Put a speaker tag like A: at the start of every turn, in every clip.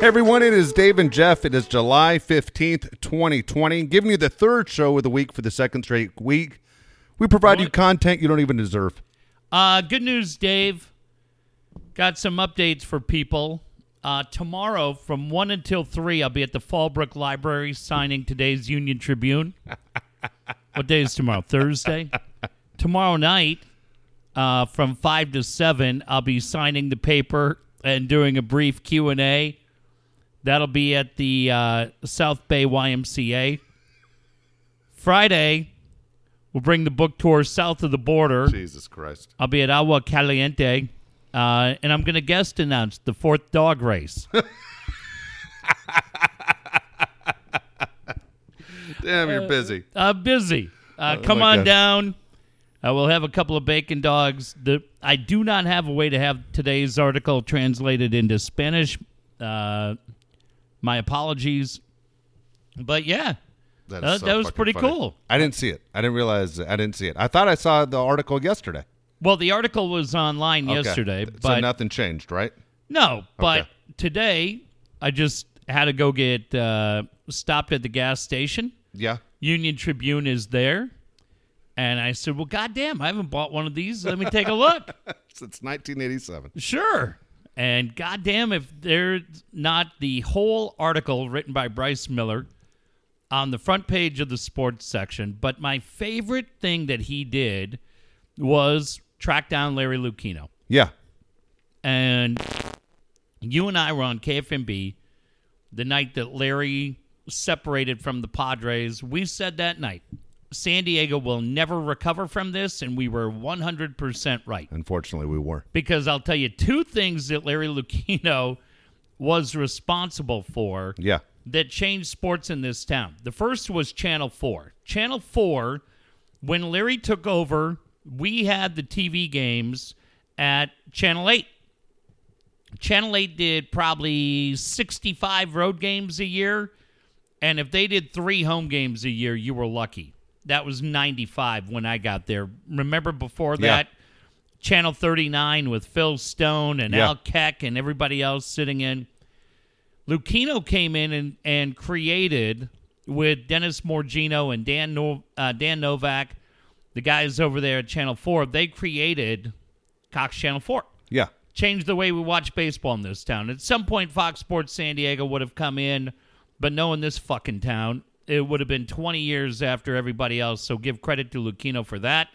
A: Hey everyone, it is Dave and Jeff. It is July 15th, 2020. Giving you the third show of the week for the second straight week. We provide you content you don't even deserve.
B: Uh, good news, Dave. Got some updates for people. Uh, tomorrow, from 1 until 3, I'll be at the Fallbrook Library signing today's Union Tribune. what day is tomorrow? Thursday? tomorrow night, uh, from 5 to 7, I'll be signing the paper and doing a brief Q&A. That'll be at the uh, South Bay YMCA. Friday, we'll bring the book tour south of the border.
A: Jesus Christ.
B: I'll be at Agua Caliente, uh, and I'm going to guest announce the fourth dog race.
A: Damn, you're busy.
B: uh, busy. Uh,
A: Oh,
B: come on
A: God.
B: down. I will have a couple of bacon dogs. The, I do not have a way to have today's article translated into Spanish. Uh, my apologies. But yeah,
A: That,
B: Uh,
A: so
B: that was pretty
A: funny.
B: cool.
A: I didn't see it. I didn't realize. I didn't see it. I thought I saw the article yesterday.
B: well, the article was online
A: Okay.
B: yesterday,
A: so
B: but
A: nothing changed, right?
B: No, but
A: Okay.
B: today I just had to go get uh, stopped at the gas station.
A: Yeah.
B: Union Tribune is there. And I said, Well, goddamn, I haven't bought one of these. Let me take a look.
A: Since 1987.
B: sure. And goddamn, if there's not the whole article written by Bryce Miller on the front page of the sports section, but my favorite thing that he did was track down Larry Lucchino
A: Yeah.
B: and you and I were on KFMB the night that Larry separated from the Padres. We said that night, San Diego will never recover from this, and we were 100% right.
A: Unfortunately, we were.
B: Because I'll tell you two things that Larry Lucchino was responsible for
A: Yeah.
B: that changed sports in this town. The first was Channel 4. Channel 4, when Larry took over, we had the TV games at Channel 8. Channel 8 did probably 65 road games a year. And if they did three home games a year, you were lucky. That was 95 when I got there. Remember before
A: Yeah.
B: that? Channel 39 with Phil Stone and
A: Yeah.
B: Al Keck and everybody else sitting in. Lucchino came in and, and created with Dennis Morgino and Dan no, uh, Dan Novak, the guys over there at Channel Four. They created Cox Channel Four,
A: Yeah.
B: changed the way we watch baseball in this town. At some point, Fox Sports San Diego would have come in, but knowing this fucking town, it would have been 20 years after everybody else. So give credit to Lucchino for that.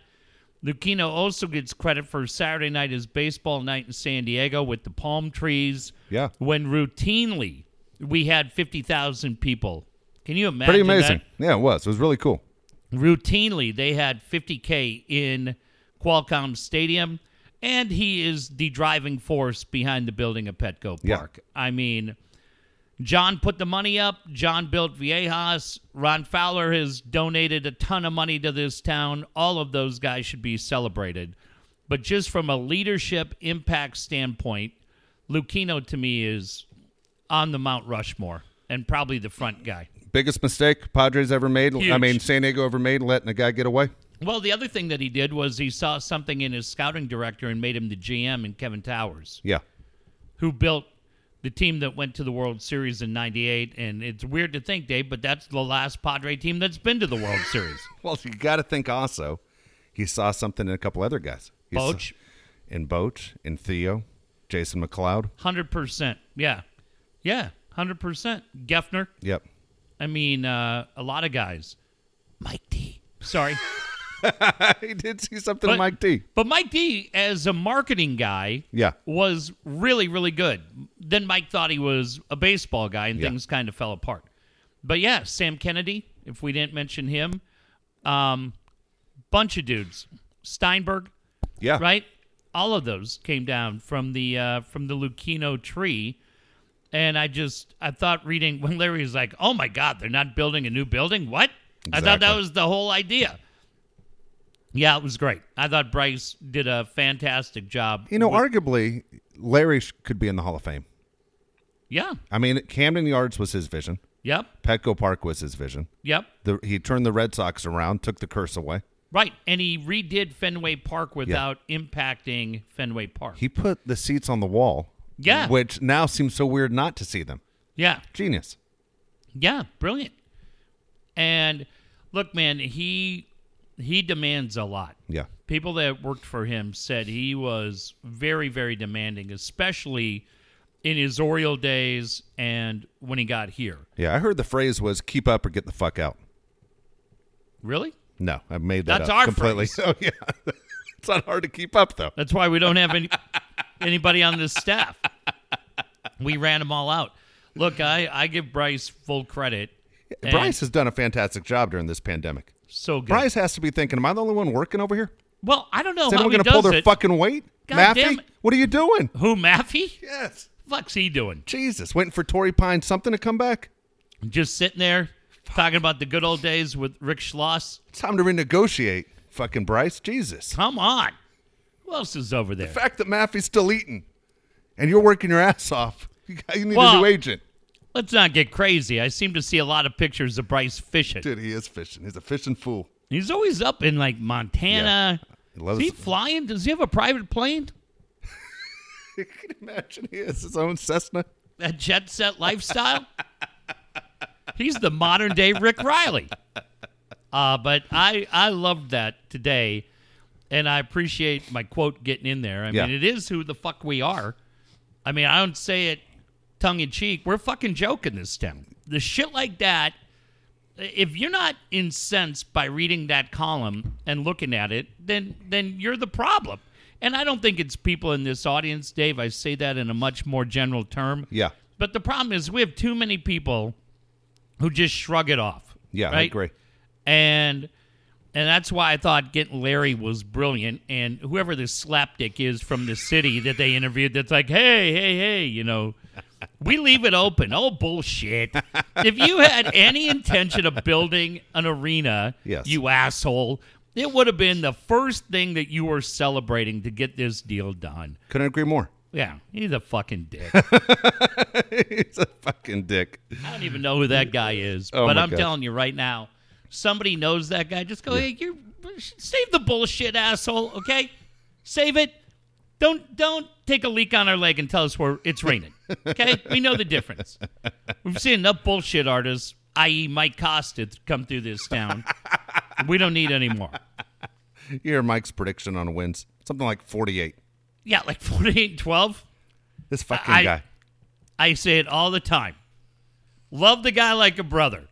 B: Lucchino also gets credit for Saturday night is baseball night in San Diego with the palm trees
A: Yeah.
B: when routinely we had 50,000 people. Can you imagine
A: Pretty amazing.
B: that?
A: Yeah, it was. It was really cool.
B: Routinely, they had 50K in Qualcomm Stadium, and he is the driving force behind the building of Petco
A: Yeah.
B: Park. I mean, John put the money up. John built Viejas. Ron Fowler has donated a ton of money to this town. All of those guys should be celebrated. But just from a leadership impact standpoint, Lucchino to me is on the Mount Rushmore and probably the front guy.
A: Biggest mistake Padres ever made. I mean, San Diego ever made, letting a guy get away.
B: Well, the other thing that he did was he saw something in his scouting director and made him the GM in Kevin Towers,
A: Yeah.
B: who built the team that went to the World Series in 98. And it's weird to think, Dave, but that's the last Padre team that's been to the World Series.
A: Well, you got to think also, he saw something in a couple other guys. He
B: Boch,
A: in Boch, in Theo, Jason McLeod.
B: 100%. Yeah. Yeah, 100%. Geffner.
A: Yep.
B: I mean, uh, a lot of guys. Mike D. Sorry.
A: he did see something in
B: But-
A: Mike D.
B: But Mike D, as a marketing guy,
A: Yeah.
B: was really, really good. Then Mike thought he was a baseball guy, and
A: Yeah.
B: things kind of fell apart. But yeah, Sam Kennedy, if we didn't mention him, um, bunch of dudes, Steinberg,
A: Yeah.
B: right? All of those came down from the uh, from the Lucchino tree, and I just I thought reading when Larry was like, "Oh my God, they're not building a new building." What? I thought that was the whole idea. Yeah, it was great. I thought Bryce did a fantastic job.
A: You know,
B: with-
A: arguably, Larry could be in the Hall of Fame.
B: yeah,
A: I mean, Camden Yards was his vision.
B: yep,
A: Petco Park was his vision.
B: yep.
A: The, he turned the Red Sox around, took the curse away.
B: Right, and he redid Fenway Park without impacting Fenway Park.
A: He put the seats on the wall.
B: Yeah.
A: Which now seems so weird not to see them.
B: Yeah.
A: Genius.
B: Yeah, brilliant. And look, man, he he demands a lot.
A: Yeah.
B: People that worked for him said he was very, very demanding, especially in his Oriole days and when he got here.
A: Yeah. I heard the phrase was keep up or get the fuck out.
B: Really?
A: No, I made that
B: That's
A: up
B: our
A: completely.
B: phrase.
A: Oh yeah. it's not hard to keep up though.
B: That's why we don't have any anybody on this staff. We ran them all out. Look, I, I give Bryce full credit.
A: Bryce has done a fantastic job during this pandemic.
B: So good.
A: Bryce has to be thinking, "Am I the only one working over here?
B: well, I don't know
A: Is anyone going to pull their
B: it.
A: fucking weight?
B: God
A: Maffey, what are you doing?
B: Who Maffey?
A: Yes.
B: Fuck's he doing?
A: Jesus, waiting for Torrey Pine something to come back.
B: Just sitting there talking about the good old days with Rick Schloss.
A: It's time to renegotiate. Fucking Bryce, Jesus.
B: Come on. Who else is over there?
A: The fact that Maffey's still eating, and you're working your ass off. You, need a new agent,
B: Let's not get crazy. I seem to see a lot of pictures of Bryce fishing.
A: dude. He is fishing. He's a fishing fool.
B: He's always up in like Montana. Yeah.
A: He loves.
B: Is he flying? Does he have a private plane?
A: you Can imagine he has his own Cessna?
B: That jet set lifestyle? He's the modern day Rick Reilly. Uh, but I I loved that today, and I appreciate my quote getting in there. I
A: Yeah.
B: mean, it is who the fuck we are. I mean, I don't say it tongue in cheek. We're fucking joking this town. The shit like that. If you're not incensed by reading that column and looking at it, then then you're the problem. And I don't think it's people in this audience, Dave. I say that in a much more general term.
A: Yeah,
B: But the problem is we have too many people who just shrug it off.
A: yeah, I agree.
B: And and that's why I thought getting Larry was brilliant. And whoever this slapdick is from the city that they interviewed, that's like, hey, hey, hey, you know, we leave it open. Oh bullshit! if you had any intention of building an arena,
A: Yes.
B: you asshole, it would have been the first thing that you were celebrating to get this deal done.
A: Couldn't agree more.
B: Yeah, he's a fucking dick.
A: He's a fucking dick.
B: I don't even know who that guy is,
A: Oh
B: but I'm
A: gosh.
B: telling you right now, somebody knows that guy. Just go, hey, you save the bullshit, asshole. Okay, save it. Don't don't take a leak on our leg and tell us where it's raining. Okay, we know the difference. We've seen enough bullshit artists, i.e., Mike Costa, come through this town. We don't need any more.
A: You hear Mike's prediction on wins. Something like 48.
B: Yeah, like 48 12.
A: This fucking
B: I-
A: guy.
B: I say it all the time. Love the guy like a brother.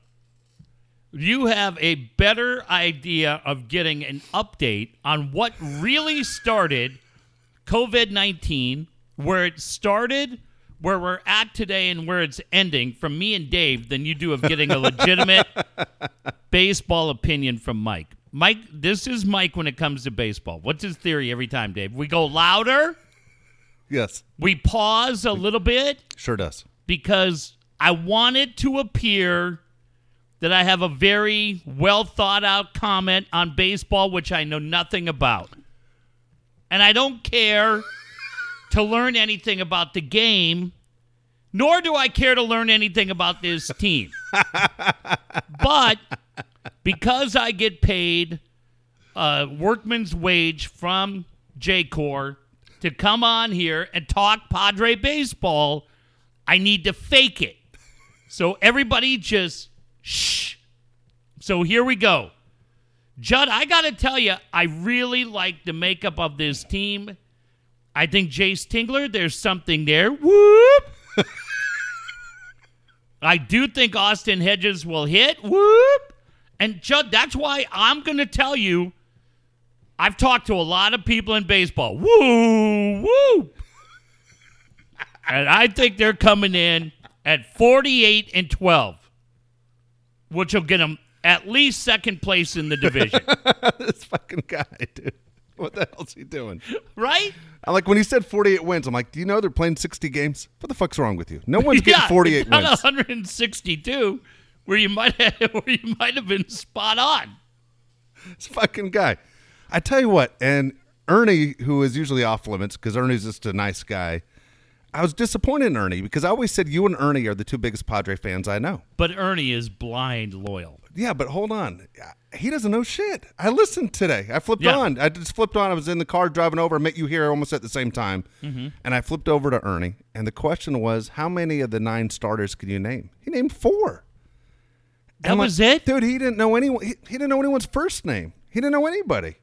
B: You have a better idea of getting an update on what really started COVID 19, where it started, where we're at today, and where it's ending from me and Dave than you do of getting a legitimate baseball opinion from Mike. Mike, this is Mike when it comes to baseball. What's his theory every time, Dave? We go louder,
A: Yes,
B: we pause a little bit
A: sure does.
B: because I want it to appear that I have a very well thought out comment on baseball, which I know nothing about. And I don't care to learn anything about the game, nor do I care to learn anything about this team. but because I get paid a workman's wage from J Corps to come on here and talk Padre baseball, I need to fake it. So everybody just shh. So here we go. Judd, I got to tell you, I really like the makeup of this team. I think Jayce Tingler, there's something there. Whoop. I do think Austin Hedges will hit. Whoop. And Judd, that's why I'm going to tell you I've talked to a lot of people in baseball. Woo, Whoop! and I think they're coming in at 48 and 12, which will get them at least second place in the division.
A: this fucking guy, dude. What the hell's he doing?
B: right?
A: I like when he said 48 wins. I'm like, do you know they're playing 60 games? What the fuck's wrong with you? No one's getting 48
B: not
A: wins.
B: 162, where you might have, where you might have been spot on.
A: This fucking guy. I tell you what, and Ernie, who is usually off limits because Ernie's just a nice guy. I was disappointed in Ernie because I always said you and Ernie are the two biggest Padre fans I know.
B: But Ernie is blind loyal.
A: Yeah, but hold on. he doesn't know shit. I listened today. I flipped
B: Yeah.
A: on. I just flipped on. I was in the car driving over. I met you here almost at the same time.
B: Mm-hmm.
A: And I flipped over to Ernie. And the question was, how many of the nine starters can you name? He named four.
B: That
A: like,
B: was it?
A: dude. He didn't know anyone. He, he didn't know anyone's first name. He didn't know anybody.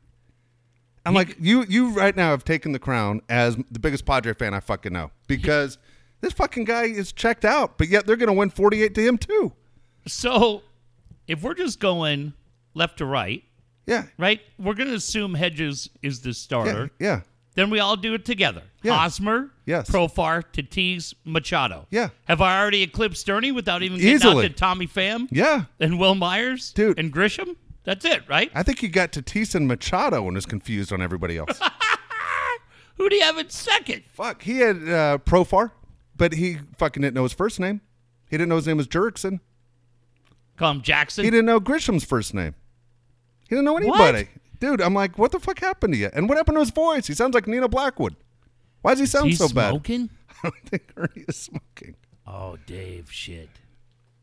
A: I'm like, you, you right now have taken the crown as the biggest Padre fan I fucking know because this fucking guy is checked out, but yet they're going to win 48 to him too.
B: So, if we're just going left to right,
A: Yeah,
B: right? We're going to assume Hedges is the starter.
A: yeah,
B: Then we all do it together.
A: Yeah.
B: Hosmer,
A: Yes.
B: Profar, Tatis, Machado.
A: Yeah.
B: Have I already eclipsed Ernie without even getting
A: Easily.
B: out to Tommy Pham
A: yeah.
B: and Wil Myers?
A: Dude.
B: And Grisham? That's it, right?
A: I think he got Tatis and Machado and was confused on everybody else.
B: Who do you have in second?
A: Fuck, he had uh, Profar, but he fucking didn't know his first name. He didn't know his name was Jurickson.
B: Call him Jackson.
A: He didn't know Grisham's first name. He didn't know anybody. Dude, I'm like, what the fuck happened to you? And what happened to his voice? He sounds like Nina Blackwood. Why does he sound so bad?
B: smoking?
A: I don't think Ernie is smoking.
B: Oh, Dave, shit.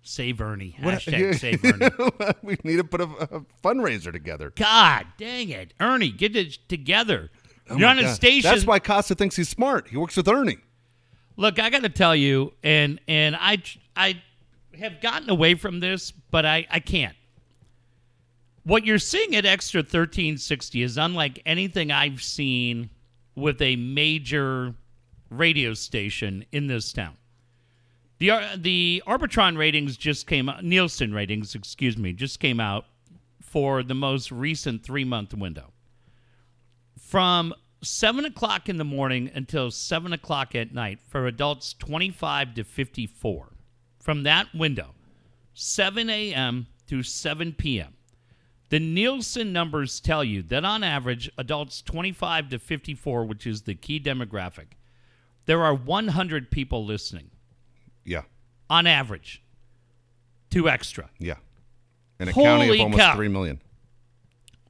B: Save Ernie.
A: What-
B: Hashtag save Ernie.
A: we need to put a, a fundraiser together.
B: God dang it. Ernie, get it together.
A: Oh
B: You're on a station.
A: That's why Costa thinks he's smart. He works with Ernie.
B: Look, I got to tell you, and and I I have gotten away from this, but I I can't. What you're seeing at Extra 1360 is unlike anything I've seen with a major radio station in this town. The Ar- the Arbitron ratings just came out. Nielsen ratings, excuse me, just came out for the most recent three month window. From seven o'clock in the morning until seven o'clock at night for adults 25 to 54. From that window, 7 a.m. to 7 p.m. The Nielsen numbers tell you that on average, adults 25 to 54, which is the key demographic, there are 100 people listening
A: Yeah,
B: on average to extra.
A: yeah. In a county of almost
B: cow.
A: 3 million.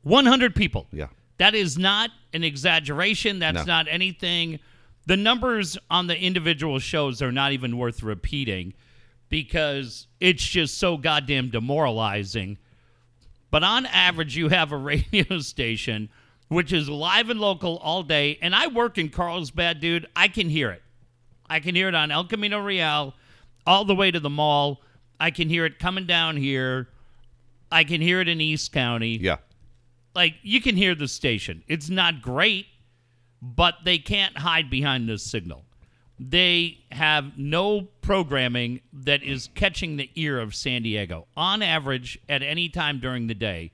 B: 100 people.
A: Yeah.
B: That is not an exaggeration. That's
A: No.
B: not anything. The numbers on the individual shows are not even worth repeating because it's just so goddamn demoralizing. But on average, you have a radio station which is live and local all day. And I work in Carlsbad, dude. I can hear it. I can hear it on El Camino Real all the way to the mall. I can hear it coming down here. I can hear it in East County
A: Yeah.
B: like you can hear the station. It's not great, but they can't hide behind this signal. They have no programming that is catching the ear of San Diego. On average, at any time during the day,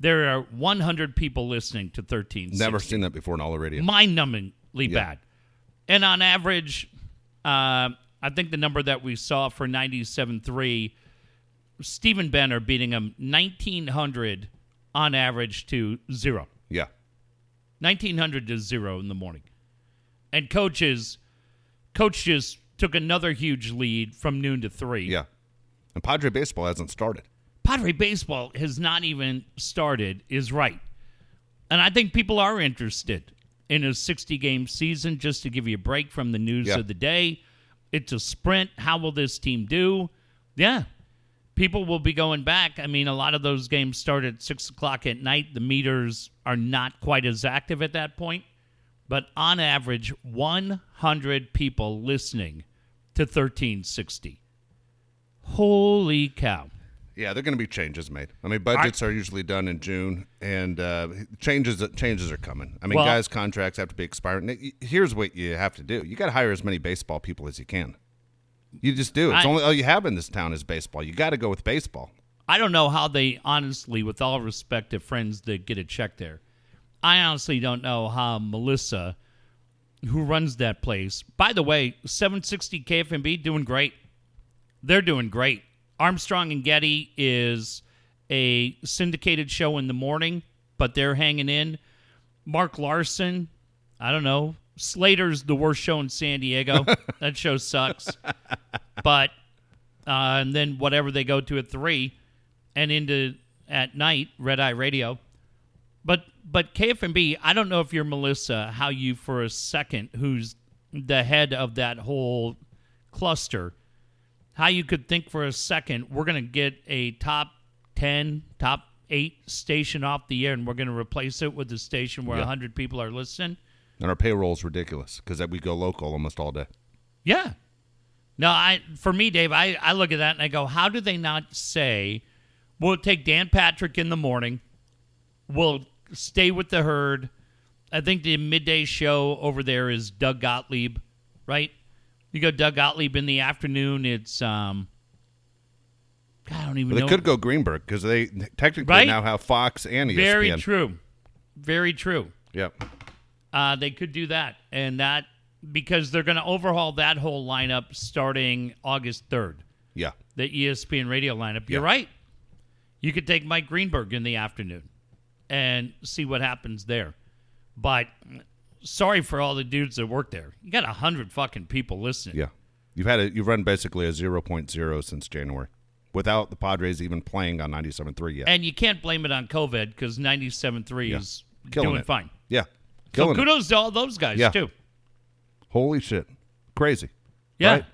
B: there are 100 people listening to 13.
A: Never seen that before in all the radio.
B: mind-numbingly bad. And on average, uh, I think the number that we saw for 97.3, Stephen Benner beating him 1,900 on average to zero.
A: Yeah.
B: 1900 to zero in the morning. And coaches, coach just took another huge lead from noon to three.
A: Yeah. And Padre baseball hasn't started.
B: Padre baseball has not even started, is right. And I think people are interested in a 60 game season just to give you a break from the news
A: Yeah.
B: of the day. It's a sprint. How will this team do? Yeah. People will be going back. I mean, a lot of those games start at 6 o'clock at night. The meters are not quite as active at that point. But on average, 100 people listening to 1360. Holy cow.
A: Yeah, they're going to be changes made. I mean, budgets are usually done in June, and uh, changes changes are coming. I mean,
B: Well-
A: guys' contracts have to be expiring. Here's what you have to do: you got to hire as many baseball people as you can. You just do. It's
B: I-
A: only all you have in this town is baseball. You got to go with baseball.
B: I don't know how they honestly, with all respect to friends that get a check there, I honestly don't know how Melissa, who runs that place, by the way, 760 KFMB doing great. They're doing great. Armstrong and Getty is a syndicated show in the morning, but they're hanging in. Mark Larson, I don't know. Slater's the worst show in San Diego. that show sucks. But uh, and then whatever they go to at three, and into at night, Red Eye Radio. But but KFMB, I don't know if you're Melissa, how you for a second, who's the head of that whole cluster, how you could think for a second we're gonna get a top ten, top eight station off the air, and we're going to replace it with a station where a
A: Yeah.
B: 100 people are listening.
A: And our payroll is ridiculous because we go local almost all day.
B: Yeah. No, I for me, Dave, I, I look at that and I go, how do they not say, we'll take Dan Patrick in the morning, we'll stay with the herd. I think the midday show over there is Doug Gottlieb, right? You go Doug Gottlieb in the afternoon. It's um, God, I don't even
A: But they
B: know.
A: could go Greenberg because they technically
B: Right?
A: now have Fox and ESPN.
B: Very true. Very true.
A: Yep.
B: Uh, they could do that, and that because they're going to overhaul that whole lineup starting August third.
A: Yeah.
B: the ESPN radio lineup. You're
A: Yeah.
B: right. You could take Mike Greenberg in the afternoon and see what happens there. But sorry for all the dudes that work there. You got a hundred fucking people listening.
A: Yeah. You've had a, you've run basically a 0.0 since January without the Padres even playing on 97.3 yet.
B: And you can't blame it on COVID because 97.3
A: Yeah.
B: is
A: Killing
B: doing
A: it.
B: fine.
A: yeah.
B: So
A: Killing it.
B: kudos to all those guys
A: Yeah.
B: too.
A: Holy shit. Crazy.
B: Yeah.
A: Right?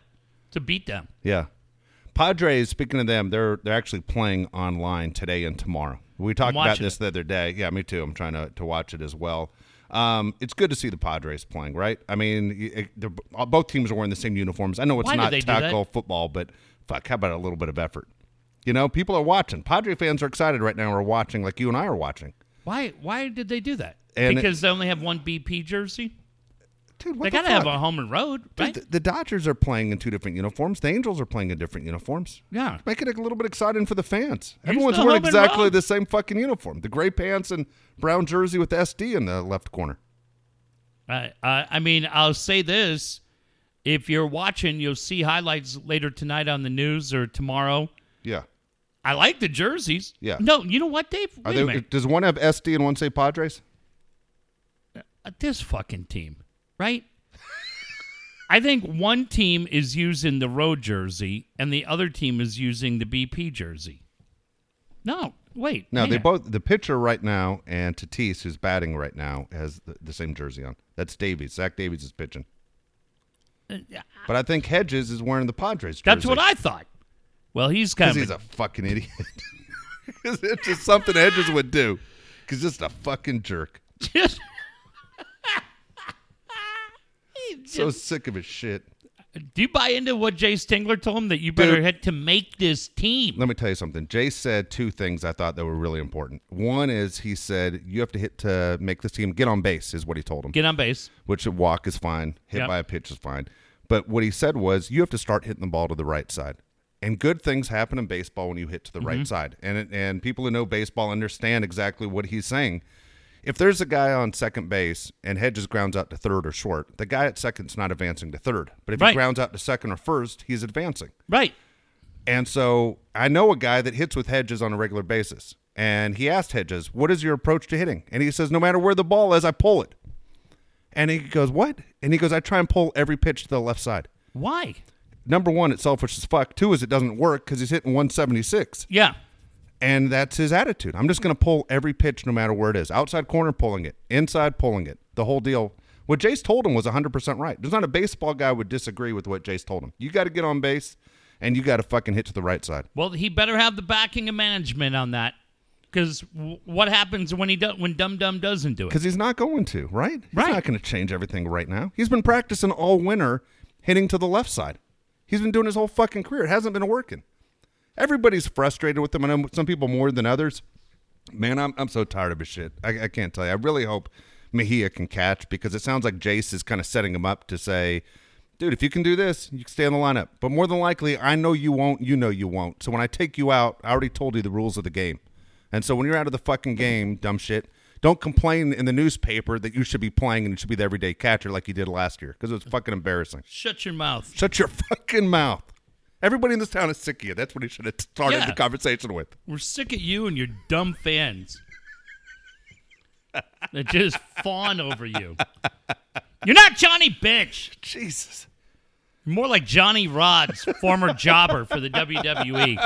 B: To beat them.
A: Yeah. Padres, speaking of them, they're they're actually playing online today and tomorrow. We talked about this
B: it.
A: the other day. Yeah, me too. I'm trying to, to watch it as well. Um, it's good to see the Padres playing, right? I mean, it, both teams are wearing the same uniforms. I know it's
B: Why
A: not
B: they do that?
A: tackle football, but fuck, how about a little bit of effort? You know, people are watching. Padre fans are excited right now. We're watching, like you and I are watching.
B: Why why did they do that?
A: And-
B: because they only have one BP jersey?
A: Dude,
B: They
A: the
B: got to have a home and road, right?
A: Dude, the, the Dodgers are playing in two different uniforms. The Angels are playing in different uniforms.
B: yeah.
A: Make it a little bit exciting for the fans.
B: Use
A: Everyone's
B: the
A: wearing exactly the same fucking uniform. The gray pants and brown jersey with SD in the left corner.
B: I, I I mean, I'll say this: if you're watching, you'll see highlights later tonight on the news or tomorrow.
A: Yeah.
B: I like the jerseys.
A: Yeah.
B: No, you know what, Dave?
A: They, does one have SD and one say Padres?
B: Uh, This fucking team, right? I think one team is using the road jersey and the other team is using the BP jersey. No, wait.
A: No, they
B: on.
A: both the pitcher right now and Tatis, who's batting right now, has the, the same jersey on. That's Davies. Zach Davies is pitching. But I think Hedges is wearing the Padres jersey.
B: That's what I thought. Well, he's kind
A: Because
B: of
A: he's a fucking idiot. it's just something Hedges would do. Because just a fucking jerk.
B: just.
A: So sick of his shit.
B: Do you buy into what Jayce Tingler told him that you better
A: Dude.
B: hit to make this team?
A: Let me tell you something. Jay said two things I thought that were really important. One is he said you have to hit to make this team get on base is what he told him.
B: Get on base.
A: which a walk is fine, hit
B: Yep.
A: by a pitch is fine. But what he said was you have to start hitting the ball to the right side. And good things happen in baseball when you hit to the
B: Mm-hmm.
A: right side. And it, and people who know baseball understand exactly what he's saying. If there's a guy on second base and Hedges grounds out to third or short, the guy at second's not advancing to third. But if
B: Right.
A: he grounds out to second or first, he's advancing.
B: Right.
A: And so I know a guy that hits with Hedges on a regular basis. And he asked Hedges, What is your approach to hitting? And he says, No matter where the ball is, I pull it. And he goes, What? And he goes, I try and pull every pitch to the left side.
B: Why?
A: Number one, it's selfish as fuck. Two is it doesn't work because he's hitting 176.
B: Yeah.
A: And that's his attitude. I'm just going to pull every pitch no matter where it is. Outside corner, pulling it. Inside, pulling it. The whole deal. What Jayce told him was 100% right. There's not a baseball guy would disagree with what Jayce told him. You got to get on base and you got to fucking hit to the right side.
B: Well, he better have the backing of management on that. Because w- what happens when he do- when Dum Dum doesn't do it?
A: Because he's not going to, right? He's
B: Right.
A: not going to change everything right now. He's been practicing all winter hitting to the left side. He's been doing his whole fucking career. It hasn't been working. Everybody's frustrated with them. I know some people more than others. Man, I'm, I'm so tired of his shit. I, I can't tell you. I really hope Mejia can catch because it sounds like Jayce is kind of setting him up to say, dude, if you can do this, you can stay in the lineup. But more than likely, I know you won't. You know you won't. So when I take you out, I already told you the rules of the game. And so when you're out of the fucking game, dumb shit, don't complain in the newspaper that you should be playing and you should be the everyday catcher like you did last year because it was fucking embarrassing.
B: Shut your mouth.
A: Shut your fucking mouth. Everybody in this town is sick of you. That's what he should have started
B: Yeah.
A: the conversation with.
B: We're sick of you and your dumb fans that just fawn over you. You're not Johnny Bench.
A: Jesus.
B: You're more like Johnny Rodz former jobber for the WWE.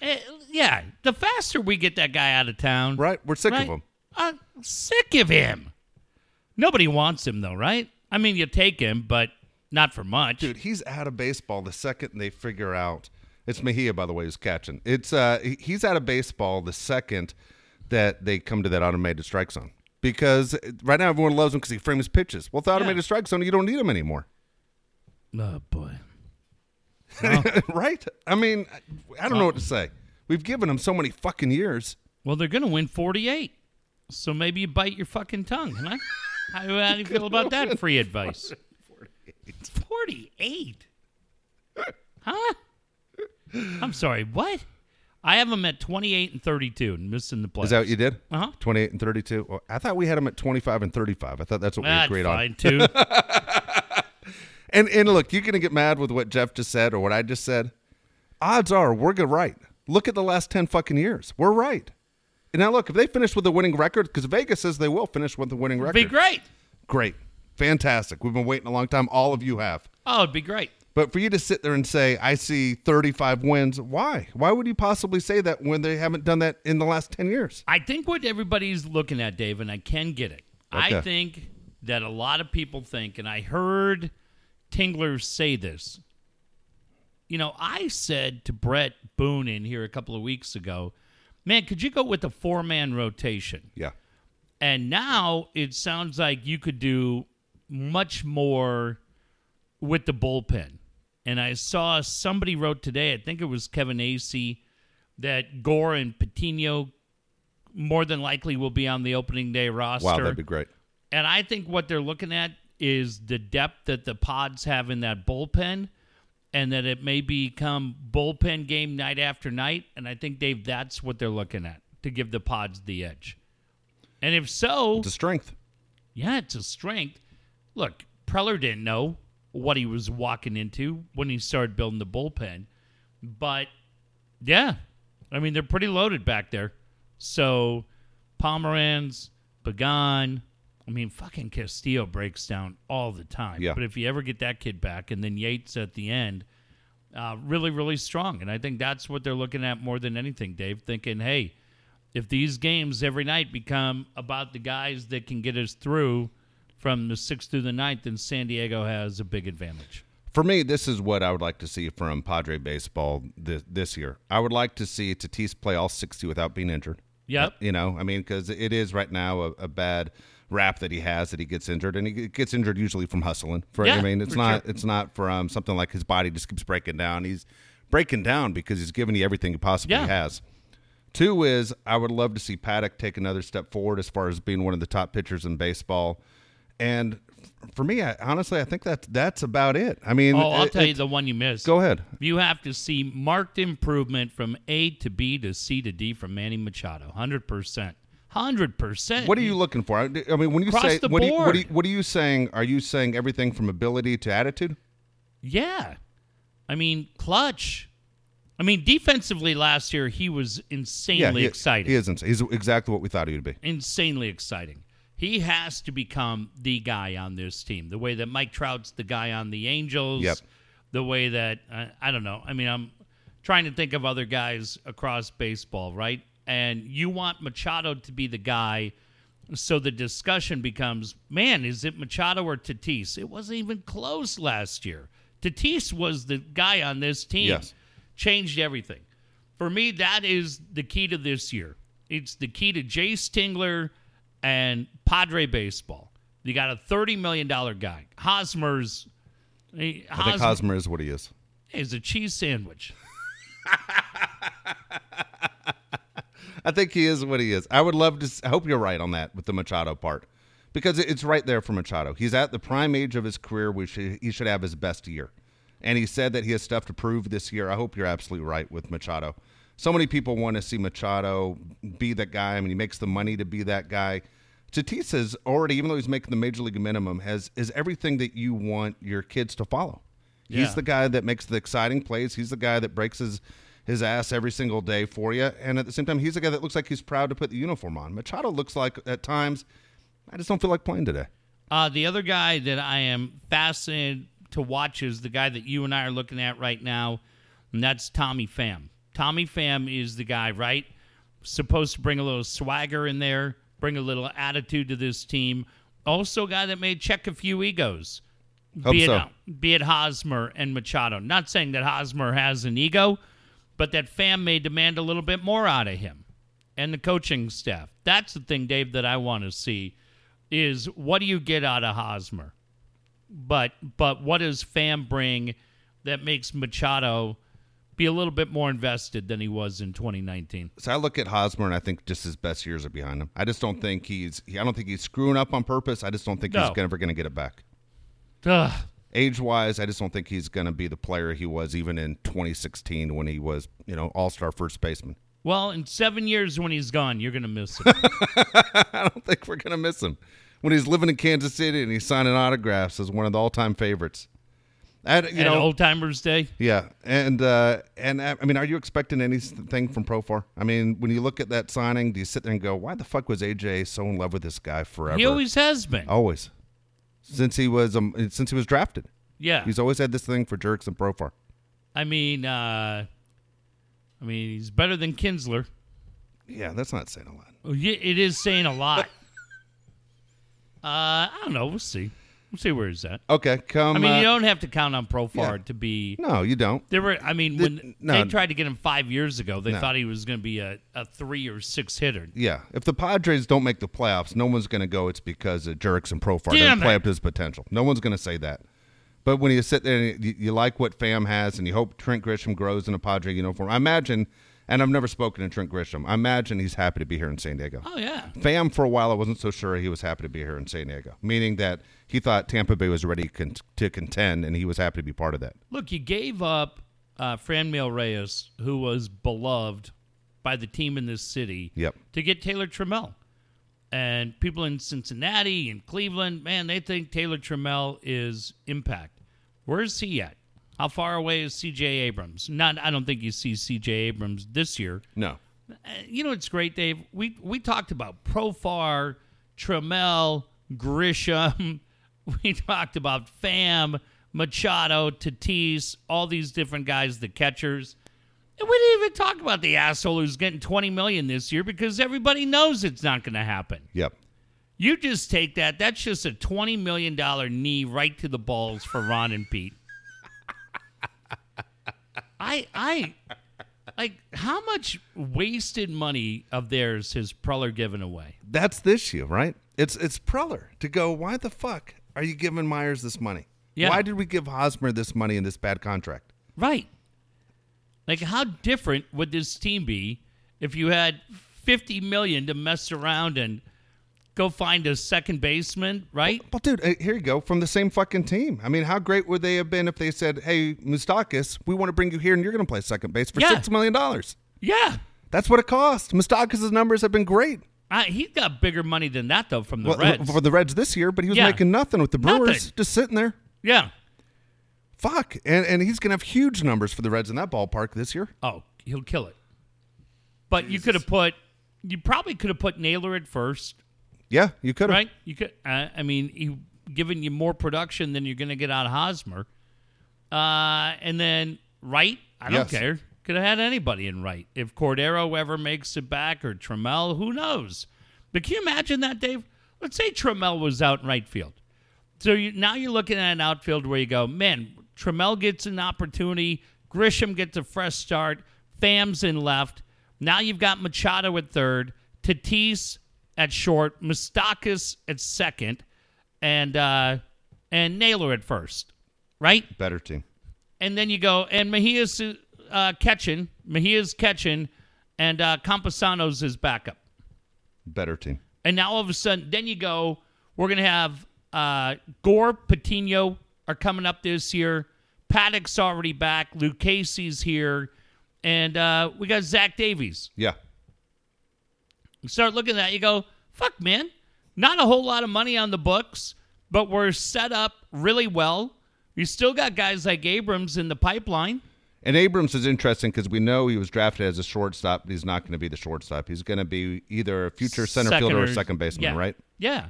B: Eh, yeah, the faster we get that guy out of town,
A: Right? We're sick
B: right?
A: of him.
B: I'm sick of him. Nobody wants him though, right? I mean, you take him, but not for much.
A: Dude, he's out of baseball the second they figure out. It's Mejia, by the way, who's catching. It's uh, he's out of baseball the second that they come to that automated strike zone because right now everyone loves him because he frames pitches. Well, with the automated strike zone, you don't need him anymore,
B: Oh boy.
A: right? I mean, I don't know what to say. We've given him so many fucking years.
B: Well, they're going to win 48. So maybe you bite your fucking tongue, huh? how, how do you feel about that free advice? 48. Huh? I'm sorry, what? I have them at 28 and 32 and missing the playoffs.
A: Is that what you did?
B: Uh-huh.
A: 28 and 32. Well, I thought we had them at 25 and 35. I thought that's what we agreed on.
B: fine, too.
A: And and look, you're gonna get mad with what Jeff just said or what I just said. Odds are we're gonna right. Look at the last ten fucking years. We're right. And now look, if they finish with a winning record, because Vegas says they will finish with a winning record.
B: Be great.
A: Great. Fantastic. We've been waiting a long time. All of you have.
B: Oh, it'd be great.
A: But for you to sit there and say, I see 35 wins, why? Why would you possibly say that when they haven't done that in the last 10 years?
B: I think what everybody's looking at, Dave, and I can get it. I think that a lot of people think, and I heard Tingler say this. You know, I said to Bret Boone in here a couple of weeks ago, man, could you go with a four man rotation?
A: Yeah.
B: And now it sounds like you could do much more with the bullpen. And I saw somebody wrote today, I think it was Kevin Acee, that Gore and Patino more than likely will be on the opening day roster.
A: Wow, that'd be great.
B: And I think what they're looking at is the depth that the pods have in that bullpen and that it may become bullpen game night after night. And I think, Dave, that's what they're looking at to give the pods the edge. And if so,
A: It's a strength.
B: yeah, it's a strength. Look, Preller didn't know what he was walking into when he started building the bullpen. But yeah, I mean, they're pretty loaded back there. So Pomeranz, Pagan, I mean, fucking Castillo breaks down all the time.
A: Yeah.
B: But if you ever get that kid back and then Yates at the end, uh, really, really strong. And I think that's what they're looking at more than anything, Dave. Thinking, hey, if these games every night become about the guys that can get us through from the sixth through the ninth, then San Diego has a big advantage.
A: For me, this is what I would like to see from Padre baseball this, this year. I would like to see Tatis play all 60 without being injured.
B: Yep.
A: Uh, you know, I mean, because it is right now a, a bad rap that he has that he gets injured, and he gets injured usually from hustling. For
B: Yeah,
A: I mean, it's not
B: sure.
A: it's not from something like his body just keeps breaking down. He's breaking down because he's giving you everything he possibly
B: Yeah.
A: has. Two is I would love to see Paddock take another step forward as far as being one of the top pitchers in baseball. And for me, I, honestly, I think that that's about it. I mean,
B: Oh, I'll
A: it-
B: tell you the one you missed.
A: Go ahead.
B: You have to see marked improvement from A to B to C to D from Manny Machado. 100%. 100%.
A: What are you looking for? I mean, when you
B: Across
A: say
B: the
A: what, are you, what, are you,
B: board.
A: what are you saying? Are you saying everything from ability to attitude?
B: Yeah. I mean, clutch. I mean, defensively last year, he was insanely
A: he,
B: exciting.
A: He isn't. He's exactly what we thought he would be.
B: insanely exciting. He has to become the guy on this team, the way that Mike Trout's the guy on the Angels.
A: Yep.
B: The way that uh, I don't know. I mean, I'm trying to think of other guys across baseball, right? And you want Machado to be the guy, so the discussion becomes, man, is it Machado or Tatis? It wasn't even close last year. Tatis was the guy on this team.
A: Yes.
B: Changed everything. For me, that is the key to this year. It's the key to Jayce Tingler and Padre baseball. You got a thirty million dollar guy. Hosmer's he-
A: I think Hosmer is what he is.
B: is a cheese sandwich.
A: I think he is what he is. I would love to. I hope you're right on that with the Machado part, because it's right there for Machado. He's at the prime age of his career, which he he should have his best year, and he said that he has stuff to prove this year. I hope you're absolutely right with Machado. So many people want to see Machado be that guy. I mean, he makes the money to be that guy. Tatis has already, even though he's making the major league minimum, has is everything that you want your kids to follow.
B: Yeah.
A: He's the guy that makes the exciting plays. He's the guy that breaks his his ass every single day for you. And at the same time, he's the guy that looks like he's proud to put the uniform on. Machado looks like at times, I just don't feel like playing today.
B: Uh, the other guy that I am fascinated to watch is the guy that you and I are looking at right now, and that's Tommy Pham. Tommy Pham is the guy, right? Supposed to bring a little swagger in there, bring a little attitude to this team. Also, a guy that may check a few egos.
A: Hope
B: be
A: so.
B: it be it Hosmer and Machado. Not saying that Hosmer has an ego, but that Pham may demand a little bit more out of him and the coaching staff. That's the thing, Dave, that I want to see is what do you get out of Hosmer? But but what does Pham bring that makes Machado be a little bit more invested than he was in 2019?
A: So I look at Hosmer and I think just his best years are behind him. I just don't think he's. I don't think he's screwing up on purpose. I just don't think
B: No.
A: he's ever going to get it back.
B: Ugh.
A: Age wise, I just don't think he's going to be the player he was even in 2016 when he was, you know, All Star first baseman.
B: Well, in seven years when he's gone, you're gonna miss him.
A: I don't think we're going to miss him when he's living in Kansas City and he's signing autographs as one of the all time favorites. You
B: and
A: know,
B: Old Timers Day.
A: Yeah, and uh, and uh, I mean, are you expecting anything from Profar? I mean, when you look at that signing, do you sit there and go, "Why the fuck was AJ so in love with this guy forever?"
B: He always has been.
A: always, since he was um, since he was drafted,
B: yeah.
A: he's always had this thing for Jurickson Profar.
B: I mean, uh, I mean, he's better than Kinsler.
A: Yeah, that's not saying a lot.
B: Yeah, It is saying a lot. uh, I don't know. We'll see. We'll see where he's at.
A: Okay, come.
B: I mean,
A: uh,
B: you don't have to count on Profar
A: yeah.
B: to be.
A: no, you don't.
B: There were. I mean, when
A: no.
B: they tried to get him five years ago, they
A: No.
B: thought he was going to be a, a three or six hitter.
A: Yeah, if the Padres don't make the playoffs, no one's going to go. It's because of Jurickson Profar
B: Damn
A: didn't play
B: it.
A: up to his potential. No one's going to say that. But when you sit there and you, you like what Pham has, and you hope Trent Grisham grows in a Padre uniform, I imagine. And I've never spoken to Trent Grisham. I imagine he's happy to be here in San Diego.
B: Oh yeah.
A: Pham, for a while, I wasn't so sure he was happy to be here in San Diego, meaning that he thought Tampa Bay was ready con- to contend, and he was happy to be part of that.
B: Look, you gave up uh, Franmil Reyes, who was beloved by the team in this city,
A: Yep.
B: to get Taylor Trammell. And people in Cincinnati and Cleveland, man, they think Taylor Trammell is impact. Where's he at? How far away is C.J. Abrams? Not, I don't think you see C.J. Abrams this year.
A: No.
B: Uh, you know, it's great, Dave. We we talked about Profar, Trammell, Grisham. We talked about Pham, Machado, Tatis, all these different guys, the catchers. And we didn't even talk about the asshole who's getting 20 million this year because everybody knows it's not going to happen.
A: Yep.
B: You just take that. That's just a $20 million knee right to the balls for Ron and Pete. I, I, like, how much wasted money of theirs has Preller given away?
A: That's the issue, right? It's it's Preller to go. Why the fuck are you giving Myers this money?
B: Yeah.
A: Why did we give Hosmer this money in this bad contract?
B: Right. Like, how different would this team be if you had 50 million to mess around and go find a second baseman, right?
A: Well, dude, uh, here you go from the same fucking team. I mean, how great would they have been if they said, "Hey, Moustakas, we want to bring you here, and you're going to play second base for
B: Yeah.
A: six million dollars."
B: Yeah.
A: That's what it cost. Moustakas' numbers have been great.
B: Uh, he got bigger money than that, though, from the
A: Well,
B: Reds.
A: for the Reds this year, but he was
B: Yeah.
A: making nothing with the Brewers,
B: Nothing.
A: just sitting there.
B: yeah.
A: Fuck, and and he's going to have huge numbers for the Reds in that ballpark this year.
B: Oh, he'll kill it. But you could have put, you probably could have put Naylor at first,
A: Yeah, you could have.
B: right? You could. Uh, I mean, he giving you more production than you're going to get out of Hosmer. Uh, and then right, I don't
A: Yes.
B: care. Could have had anybody in right. If Cordero ever makes it back or Trammell, who knows? But can you imagine that, Dave? Let's say Trammell was out in right field. So you, now you're looking at an outfield where you go, man, Trammell gets an opportunity, Grisham gets a fresh start, Pham's in left. Now you've got Machado at third, Tatis at short, Moustakas at second, and uh, and Naylor at first, right?
A: Better team.
B: And then you go, and Mejia's uh, catching, Mejia's catching, and uh, Campusano's his backup.
A: Better team.
B: And now all of a sudden, then you go, we're going to have uh, Gore, Patino are coming up this year. Paddock's already back. Lucchesi's here. And uh, we got Zach Davies.
A: Yeah.
B: You start looking at that, you go, fuck, man. Not a whole lot of money on the books, but we're set up really well. You still got guys like Abrams in the pipeline.
A: And Abrams is interesting because we know he was drafted as a shortstop, but he's not going to be the shortstop. He's going to be either a future center
B: Second
A: fielder or
B: or-
A: second baseman,
B: yeah.
A: right?
B: Yeah.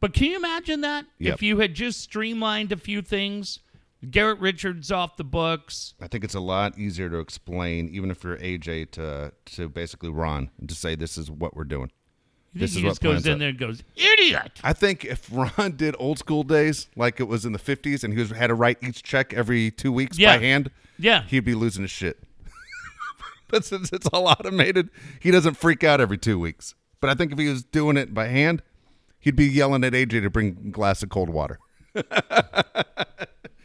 B: But can you imagine that?
A: Yep.
B: If you had just streamlined a few things, Garrett Richards off the books.
A: I think it's a lot easier to explain, even if you're AJ, to to basically Ron and to say this is what we're doing. This is
B: he
A: what
B: just goes in
A: out.
B: there and goes, idiot.
A: I think if Ron did old school days, like it was in the '50s, and he was had to write each check every two weeks
B: Yeah.
A: by hand,
B: Yeah.
A: he'd be losing his shit. But since it's all automated, he doesn't freak out every two weeks. But I think if he was doing it by hand, he'd be yelling at AJ to bring a glass of cold water.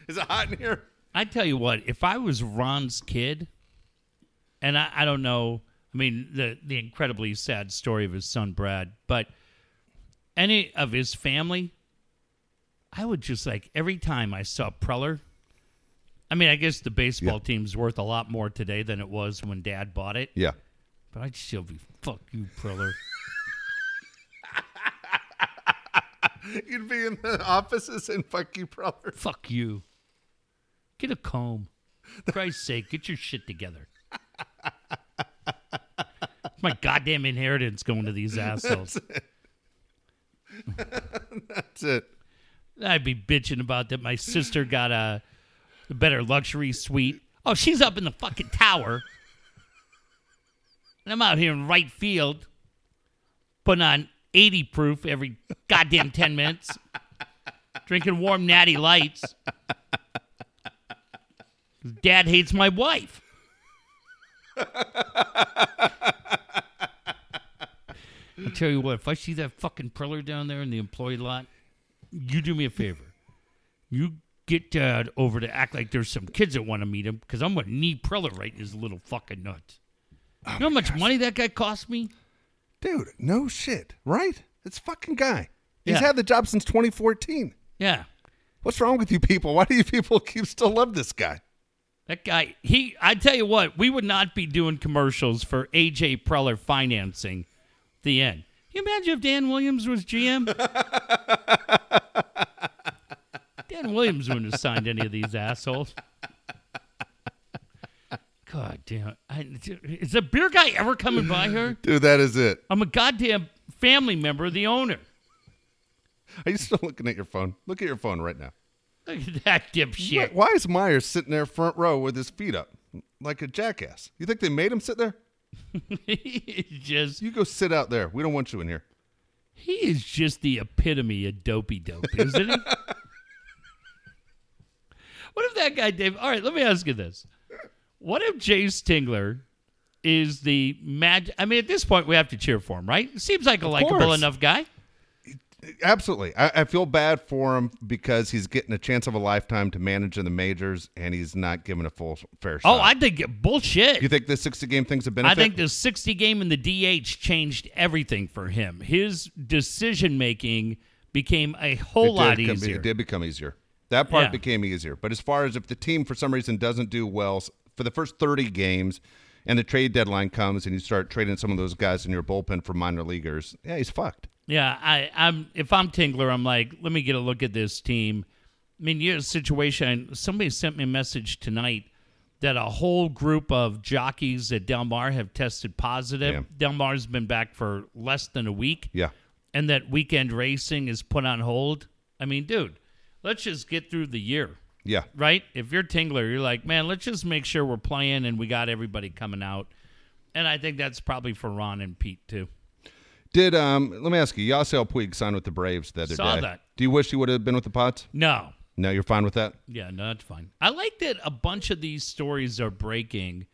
A: Is it hot in here?
B: I tell you what, if I was Ron's kid, and I, I don't know, I mean the the incredibly sad story of his son Brad, but any of his family, I would just like every time I saw Preller. I mean, I guess the baseball
A: Yeah.
B: team's worth a lot more today than it was when Dad bought it.
A: Yeah.
B: But I'd still be fuck you, Preller.
A: You'd be in the offices and fuck you, brother.
B: fuck you. Get a comb. For Christ's sake, get your shit together. My goddamn inheritance going to these assholes.
A: That's it.
B: I'd be bitching about that my sister got a, a better luxury suite. Oh, she's up in the fucking tower. And I'm out here in right field putting on 80 proof every goddamn 10 minutes, drinking warm natty lights. 'Cause Dad hates my wife. I'll tell you what, if I see that fucking Preller down there in the employee lot, you do me a favor. You get Dad over to act like there's some kids that want to meet him because I'm going to knee Preller right in his little fucking nuts. you know how much money that guy cost me?
A: Dude, no shit, right? It's fucking guy. He's
B: Yeah.
A: had the job since 2014.
B: Yeah.
A: What's wrong with you people? Why do you people keep still love this guy?
B: That guy, he, I tell you what, we would not be doing commercials for AJ Preller financing the end. Can you imagine if Dan Williams was GM? Dan Williams wouldn't have signed any of these assholes. God damn. I, is a beer guy ever coming by here?
A: Dude, that is it.
B: I'm a goddamn family member of the owner.
A: Are you still looking at your phone? Look at your phone right now.
B: Look at that
A: Why,
B: dipshit.
A: why is Myers sitting there front row with his feet up like a jackass? You think they made him sit there?
B: He's just
A: You go sit out there. We don't want you in here.
B: He is just the epitome of dopey dope, isn't he? what if that guy, Dave? All right, let me ask you this: What if Jayce Tingler is the mag? I mean, at this point, we have to cheer for him, right? Seems like a likable
A: course.
B: enough guy.
A: Absolutely. I, I feel bad for him because he's getting a chance of a lifetime to manage in the majors and he's not given a full fair oh, shot.
B: Oh, I think bullshit.
A: You think the 60 game thing's a benefit?
B: I think the 60 game in the DH changed everything for him. His decision making became a whole lot
A: did come-
B: easier.
A: It did become easier. That part
B: Yeah.
A: became easier. But as far as if the team for some reason doesn't do well for the first 30 games and the trade deadline comes and you start trading some of those guys in your bullpen for minor leaguers, yeah, he's fucked.
B: Yeah, I, I'm. If I'm Tingler, I'm like, let me get a look at this team. I mean, your situation. Somebody sent me a message tonight that a whole group of jockeys at Del Mar have tested positive.
A: Yeah.
B: Del Mar's been back for less than a week,
A: Yeah.
B: and that weekend racing is put on hold. I mean, dude, let's just get through the year,
A: Yeah.
B: right? If you're Tingler, you're like, man, let's just make sure we're playing and we got everybody coming out. And I think that's probably for Ron and Pete too.
A: Did um let me ask you, Yasiel Puig signed with the Braves the other
B: Saw
A: day.
B: that.
A: Do you wish he would have been with the Pods?
B: No,
A: No, you're fine with that?
B: Yeah, no, that's fine. I like that a bunch of these stories are breaking.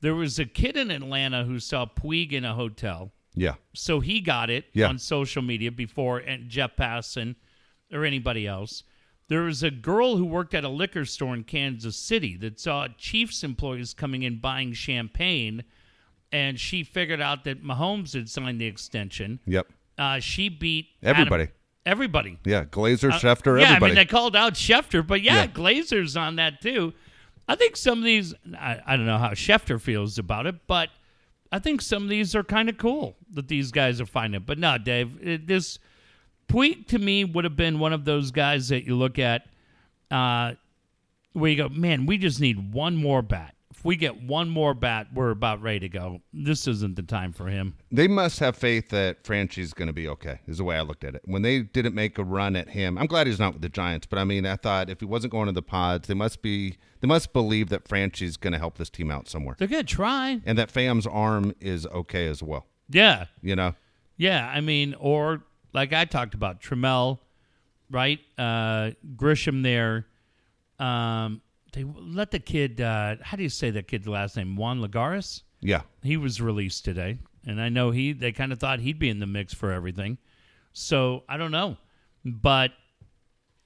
B: There was a kid in Atlanta who saw Puig in a hotel,
A: Yeah.
B: so he got it
A: Yeah.
B: on social media before and Jeff Passan or anybody else. There was a girl who worked at a liquor store in Kansas City that saw Chiefs employees coming in buying champagne, and she figured out that Mahomes had signed the extension.
A: Yep.
B: Uh, she beat Adam-
A: Everybody.
B: everybody.
A: Yeah. Glazer,
B: Uh,
A: Schefter,
B: yeah,
A: everybody.
B: I mean, they called out Schefter, but yeah,
A: Yeah.
B: Glazer's on that too. I think some of these, I, I don't know how Schefter feels about it, but I think some of these are kind of cool that these guys are finding. But no, Dave, it, this Puig to me would have been one of those guys that you look at uh, where you go, man, we just need one more bat. If we get one more bat, we're about ready to go. This isn't the time for him.
A: They must have faith that Franchy's going to be okay. Is the way I looked at it. When they didn't make a run at him, I'm glad he's not with the Giants. But I mean, I thought if he wasn't going to the Pods, they must be. They must believe that Franchy's going to help this team out somewhere,
B: They're going to try.
A: and that Pham's arm is okay as well.
B: Yeah.
A: You know,
B: Yeah, I mean, or like I talked about, Trammell, right? Uh, Grisham there. Um, they let the kid. Uh, how do you say that kid's last name? Juan Lagares.
A: Yeah.
B: He was released today, and I know he they kind of thought he'd be in the mix for everything. So I don't know, but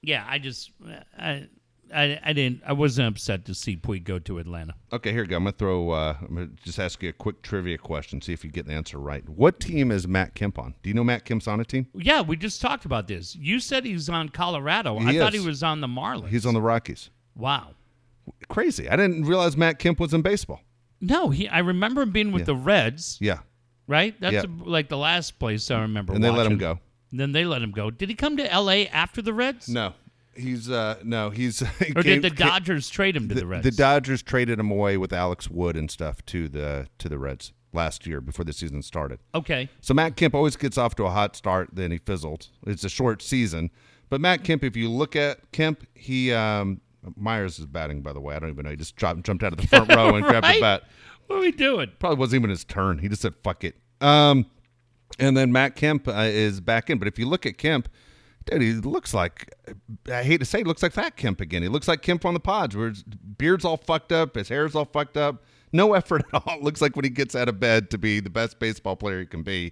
B: yeah, I just I I, I didn't I wasn't upset to see Puig go to Atlanta.
A: Okay, here we go. I'm gonna throw. Uh, I'm gonna just ask you a quick trivia question. See if you get the answer right. What team is Matt Kemp on? Do you know Matt Kemp's on a team?
B: Yeah, we just talked about this. You said he's on Colorado.
A: He
B: I thought he was on the Marlins.
A: He's on the Rockies.
B: wow.
A: Crazy. I didn't realize Matt Kemp was in baseball.
B: No, he. I remember him being with
A: Yeah.
B: the Reds.
A: Yeah,
B: Right. That's
A: Yeah.
B: like the last place I remember.
A: and they let him
B: watching.
A: go.
B: Then they let him go. Did he come to L.A. after the Reds?
A: No, he's uh no, he's. he
B: Or
A: came-
B: did the
A: came-
B: Dodgers trade him to the,
A: the,
B: Reds?
A: the Dodgers traded him away with Alex Wood and stuff to the to the Reds last year before the season started.
B: okay.
A: So Matt Kemp always gets off to a hot start, then he fizzled. It's a short season, but Matt Kemp, if you look at Kemp, he um, Myers is batting. By the way, I don't even know. He just jumped, jumped out of the front row and grabbed the bat.
B: What are we doing?
A: Probably wasn't even his turn. He just said "fuck it." Um, and then Matt Kemp uh, is back in. But if you look at Kemp, dude, he looks like I hate to say, he looks like Fat Kemp again. He looks like Kemp on the Pods, where his beard's all fucked up, his hair's all fucked up, no effort at all. looks like when he gets out of bed to be the best baseball player he can be.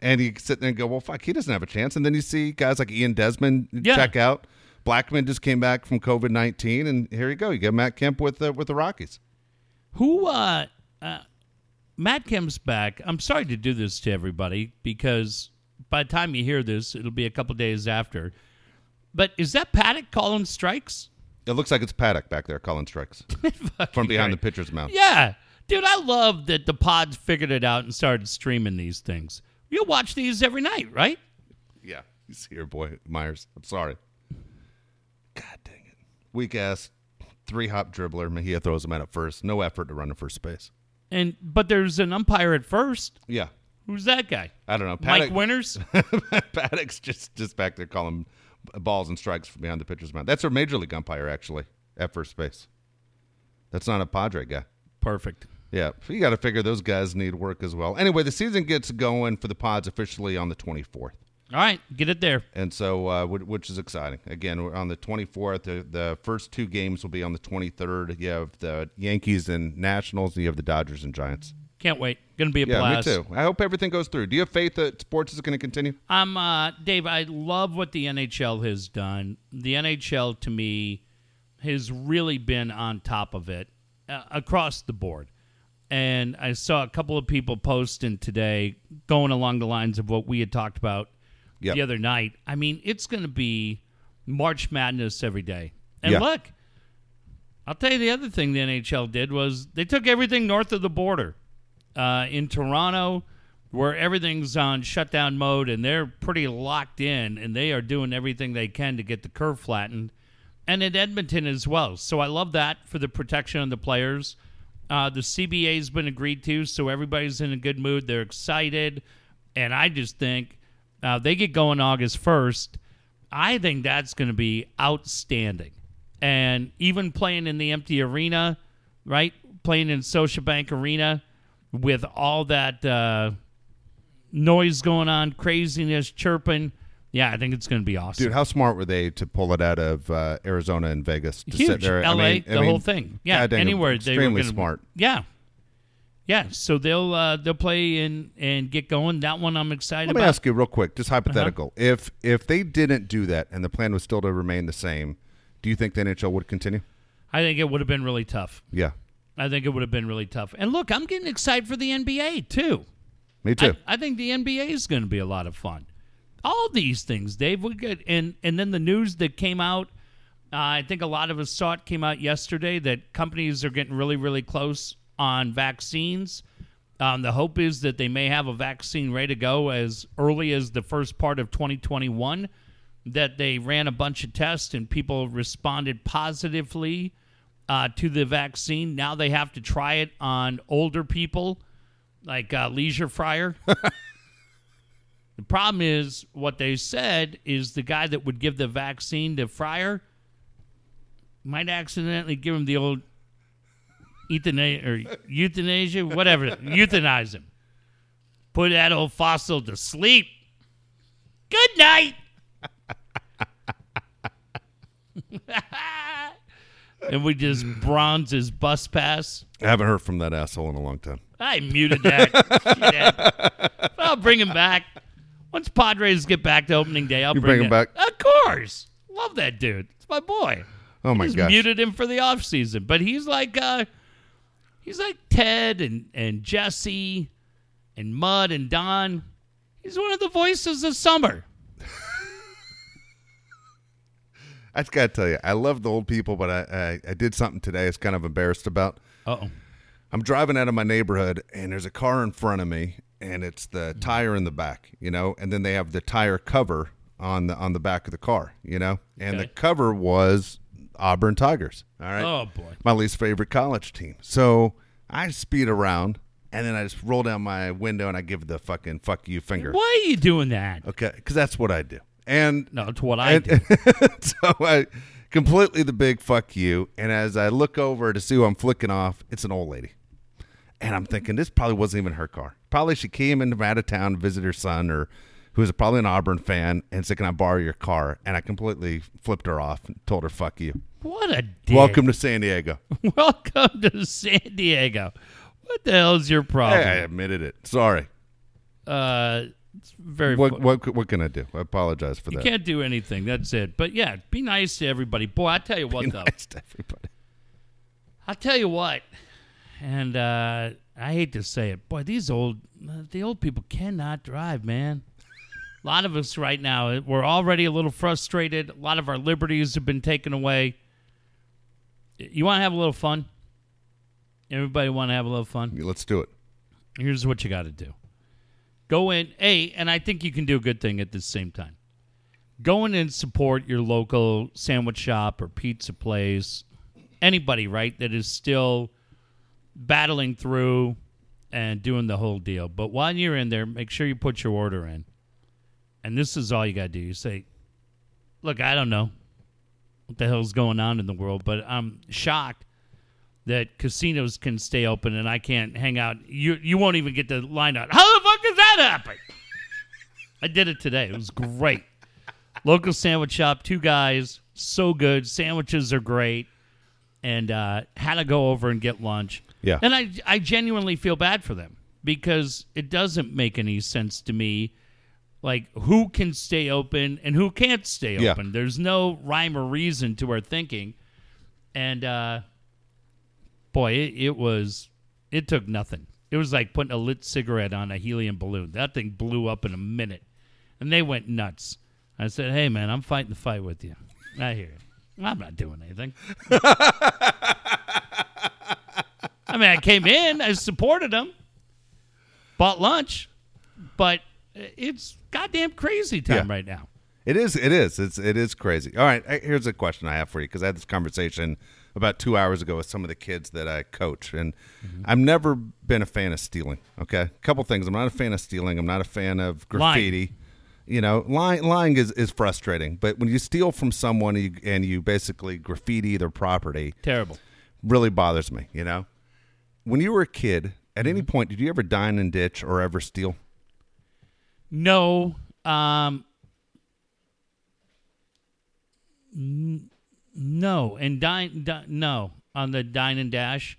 A: And you sit there and go, well, fuck, he doesn't have a chance. And then you see guys like Ian Desmond
B: Yeah.
A: check out. Blackmon just came back from COVID nineteen, and here you go. You get Matt Kemp with uh, with the Rockies.
B: Who? uh, uh Matt Kemp's back. I'm sorry to do this to everybody because by the time you hear this, it'll be a couple days after. But is that Paddack calling strikes?
A: It looks like it's Paddack back there calling strikes from behind the pitcher's mound.
B: Yeah. Dude, I love that the pods figured it out and started streaming these things. You watch these every night, right?
A: Yeah, see your boy Myers. I'm sorry. God dang it, weak ass three hop dribbler. Mejia throws him out at first. No effort to run to first base.
B: And but there's an umpire at first.
A: Yeah,
B: Who's that guy?
A: I don't know.
B: Mike
A: Paddock,
B: Winters?
A: Paddack's just just back there calling balls and strikes from behind the pitcher's mound. That's our major league umpire actually at first base. That's not a Padre guy.
B: Perfect.
A: Yeah, you got to figure those guys need work as well. Anyway, the season gets going for the Pods officially on the 24th.
B: All right, get it there.
A: and so uh, which is exciting. Again, we're on the 24th. The, the first two games will be on the 23rd. You have the Yankees and Nationals, and you have the Dodgers and Giants.
B: Can't wait. Gonna be a
A: Yeah,
B: blast.
A: me too. I hope everything goes through. Do you have faith that sports is going to continue?
B: I'm uh Dave, I love what the NHL has done. The NHL to me has really been on top of it uh, across the board. And I saw a couple of people posting today going along the lines of what we had talked about
A: Yep.
B: the other night. I mean, it's going to be March Madness every day. And
A: Yeah.
B: look, I'll tell you the other thing the NHL did was they took everything north of the border uh, in Toronto, where everything's on shutdown mode and they're pretty locked in and they are doing everything they can to get the curve flattened. And in Edmonton as well. So I love that for the protection of the players. Uh, the CBA's been agreed to, so everybody's in a good mood. They're excited. And I just think uh, they get going August 1st. I think that's going to be outstanding. And even playing in the empty arena, right? Playing in Scotiabank Arena with all that uh, noise going on, craziness, chirping. Yeah, I think it's going to be awesome.
A: Dude, how smart were they to pull it out of uh, Arizona and Vegas to sit there?
B: LA,
A: I mean, I
B: the
A: mean,
B: whole thing. Yeah, anywhere they were
A: extremely
B: gonna,
A: smart.
B: Yeah, yeah. So they'll uh, they'll play and and get going. That one I'm excited
A: Let me
B: about.
A: ask you real quick, just hypothetical.
B: Uh-huh.
A: If if they didn't do that and the plan was still to remain the same, do you think the NHL would continue?
B: I think it would have been really tough.
A: Yeah,
B: I think it would have been really tough. And look, I'm getting excited for the NBA too.
A: me too.
B: I, I think the NBA is going to be a lot of fun. All these things, Dave. We get and and then the news that came out. Uh, I think a lot of us saw it came out yesterday that companies are getting really really close on vaccines. Um, the hope is that they may have a vaccine ready to go as early as the first part of 2021. That they ran a bunch of tests and people responded positively uh, to the vaccine. Now they have to try it on older people, like uh, Leisure Fryer. the problem is, what they said is the guy that would give the vaccine to Fryer might accidentally give him the old euthanasia or euthanasia, whatever, euthanize him. Put that old fossil to sleep. Good night. and we just bronze his bus pass.
A: I haven't heard from that asshole in a long time.
B: I muted that. I'll bring him back. Once Padres get back to opening day, I'll
A: You
B: bring,
A: bring him back?
B: Of course. Love that dude. It's my boy.
A: Oh my
B: Just
A: gosh.
B: muted him for the off season. But he's like uh he's like Ted and, and Jesse and Mud and Don. He's one of the voices of summer.
A: I just gotta tell you, I love the old people, but I, I I did something today. I was kind of embarrassed about.
B: Uh oh.
A: I'm driving out of my neighborhood, and there's a car in front of me, and it's the tire in the back, you know, and then they have the tire cover on the on the back of the car, you know, and the cover was Auburn Tigers. All right,
B: Oh boy.
A: my least favorite college team. So I speed around, and then I just roll down my window and I give the fucking fuck you finger.
B: Why are you doing that?
A: Okay, because that's what I do. And
B: No, it's what I
A: and-
B: do.
A: so I completely the big fuck you. And as I look over to see who I'm flicking off, it's an old lady. And I'm thinking this probably wasn't even her car. Probably she came in from out of town to visit her son or who was probably an Auburn fan and said, Can I borrow your car? And I completely flipped her off and told her, fuck you.
B: What a dick.
A: Welcome to San Diego.
B: Welcome to San Diego. What the hell is your problem?
A: Hey, I admitted it. Sorry.
B: Uh, it's very.
A: What what what can I do? I apologize for
B: you
A: that.
B: You can't do anything. That's it. But yeah, be nice to everybody. Boy, I tell you what
A: Be
B: though.
A: nice to everybody.
B: I'll tell you what, and uh, I hate to say it, boy, these old, the old people cannot drive, man. A lot of us right now, we're already a little frustrated. A lot of our liberties have been taken away. You want to have a little fun? Everybody want to have a little fun?
A: Let's do it.
B: Here's what you got to do. Go in, A, and I think you can do a good thing at the same time. Go in and support your local sandwich shop or pizza place, anybody, right, that is still battling through and doing the whole deal. But while you're in there, make sure you put your order in. And this is all you got to do. You say, Look, I don't know what the hell's going on in the world, but I'm shocked that casinos can stay open and I can't hang out. You you won't even get the line out. How the fuck does that happen? I did it today. It was great. Local sandwich shop, two guys, so good. Sandwiches are great, and uh, had to go over and get lunch.
A: Yeah.
B: and I I genuinely feel bad for them because it doesn't make any sense to me. Like who can stay open and who can't stay
A: Yeah.
B: open. There's no rhyme or reason to our thinking, and. uh boy, it, it was it took nothing. It was like putting a lit cigarette on a helium balloon. That thing blew up in a minute, and they went nuts. I said, "Hey, man, I'm fighting the fight with you." I hear you. I'm not doing anything. I mean, I came in, I supported them, bought lunch, but it's goddamn crazy time
A: Yeah.
B: right now.
A: It is. It is. It's. It is crazy. All right. Here's a question I have for you because I had this conversation about two hours ago with some of the kids that I coach, and mm-hmm. I've never been a fan of stealing. Okay, a couple things. I'm not a fan of stealing. I'm not a fan of graffiti. You know, lying, lying is, is frustrating. But when you steal from someone and you, and you basically graffiti their property,
B: Terrible.
A: really bothers me. You know, when you were a kid, at any mm-hmm. point, did you ever dine and ditch or ever steal?
B: No. Um. n- No, and dine, di- no on the dine and dash.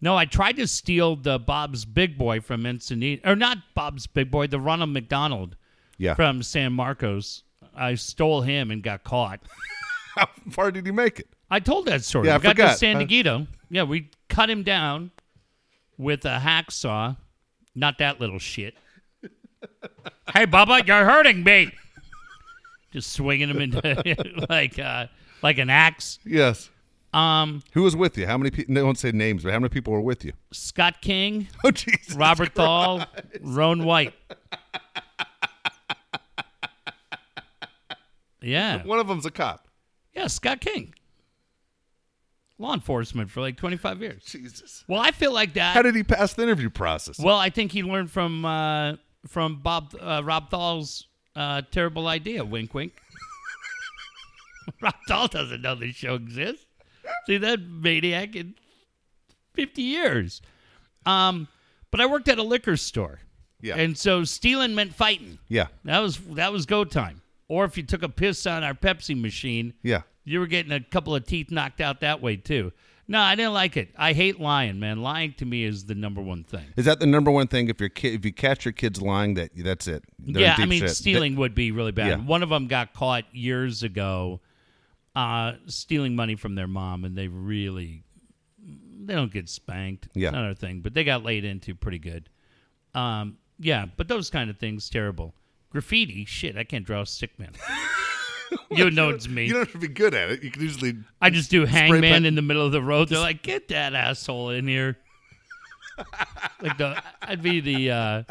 B: No, I tried to steal the Bob's Big Boy from Encinitas, or not Bob's Big Boy, the Ronald McDonald
A: Yeah.
B: from San Marcos. I stole him and got caught.
A: How far did he make it?
B: I told that story.
A: Yeah, I
B: we got
A: forgot.
B: to San
A: Uh,
B: Diego. Yeah, we cut him down with a hacksaw. Not that little shit. Hey, Bubba, you're hurting me. Just swinging him into like uh, like an axe.
A: Yes.
B: Um,
A: Who was with you? How many people? Don't say names, but how many people were with you?
B: Scott King,
A: Oh, Jesus.
B: Robert Thal, Roan White. Yeah,
A: One of them's a cop.
B: yeah, Scott King. Law enforcement for like 25 years.
A: Jesus.
B: Well, I feel like that.
A: How did he pass the interview process?
B: Well, I think he learned from uh, from Bob uh, Rob Thal's uh, terrible idea. Wink, wink. Rob Thal doesn't know this show exists. See that maniac in fifty years. Um, but I worked at a liquor store,
A: Yeah.
B: and so stealing meant fighting.
A: yeah.
B: That was that was go time. Or if you took a piss on our Pepsi machine,
A: Yeah.
B: you were getting a couple of teeth knocked out that way too. No, I didn't like it. I hate lying, man. Lying to me is the number one thing.
A: Is that the number one thing? If your kid, if you catch your kids lying, that that's it. They're
B: yeah, I mean,
A: shit.
B: stealing would be really bad.
A: Yeah.
B: One of them got caught years ago uh, stealing money from their mom, and they really they don't get spanked.
A: Yeah.
B: another thing, but they got laid into pretty good. Um, yeah, but those kind of things terrible. Graffiti, shit, I can't draw a stick man. you know it's me.
A: You don't have to be good at it. You can usually.
B: I just do hangman in the middle of the road. They're like, "Get that asshole in here!" like the, I'd be the uh,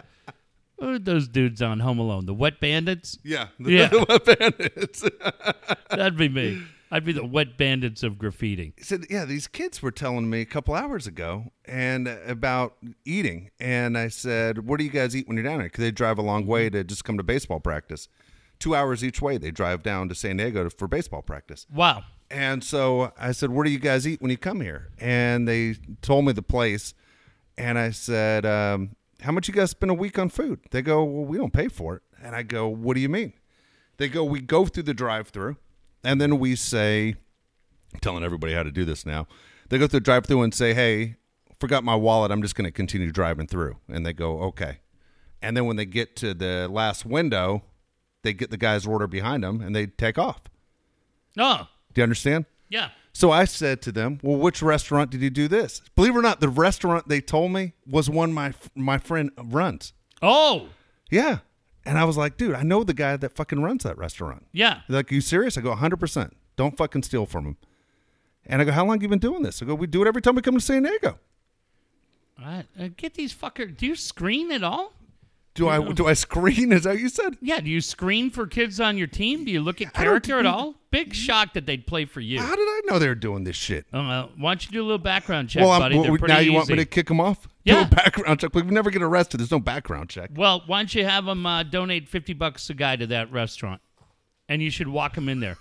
B: what are those dudes on Home Alone, the Wet Bandits.
A: Yeah.
B: Yeah.
A: Wet bandits?
B: That'd be me. I'd be the Wet Bandits of graffiti.
A: He said, "Yeah, these kids were telling me a couple hours ago and uh, about eating." And I said, "What do you guys eat when you're down there?" Because they drive a long way to just come to baseball practice. Two hours each way, they drive down to San Diego for baseball practice.
B: Wow.
A: And so I said, "What do you guys eat when you come here?" And they told me the place, and I said, um, "How much you guys spend a week on food?" They go, "Well, we don't pay for it." And I go, "What do you mean?" They go, "We go through the drive-through, and then we say." I'm telling everybody how to do this now. They go through the drive-through and say, "Hey, forgot my wallet. I'm just going to continue driving through." And they go, "Okay." And then when they get to the last window, they get the guy's order behind them and they take off.
B: Oh,
A: Do you understand?
B: yeah.
A: So I said to them, "Well, which restaurant did you do this?" Believe it or not, the restaurant they told me was one my my friend runs.
B: Oh,
A: Yeah, and I was like, "Dude, I know the guy that fucking runs that restaurant."
B: yeah.
A: They're like, you serious? I go, 100. percent Don't fucking steal from him. And I go, how long you been doing this? I go, we do it every time we come to San Diego.
B: All right. Uh, get these fucker. Do you screen at all?
A: Do I do I screen? Is that what you said?
B: Yeah. Do you screen for kids on your team? Do you look at
A: I don't
B: character at
A: do-
B: all? Big shock that they'd play for you.
A: How did I know they were doing this shit?
B: Oh, well, why don't you do a little background check,
A: well, I'm-
B: buddy?
A: well,
B: They're pretty
A: now you want me
B: easy.
A: to kick them off? Do
B: Yeah.
A: a background check. We never get arrested. There's no background check.
B: Well, why don't you have them uh, donate fifty bucks a guy to that restaurant, and you should walk them in there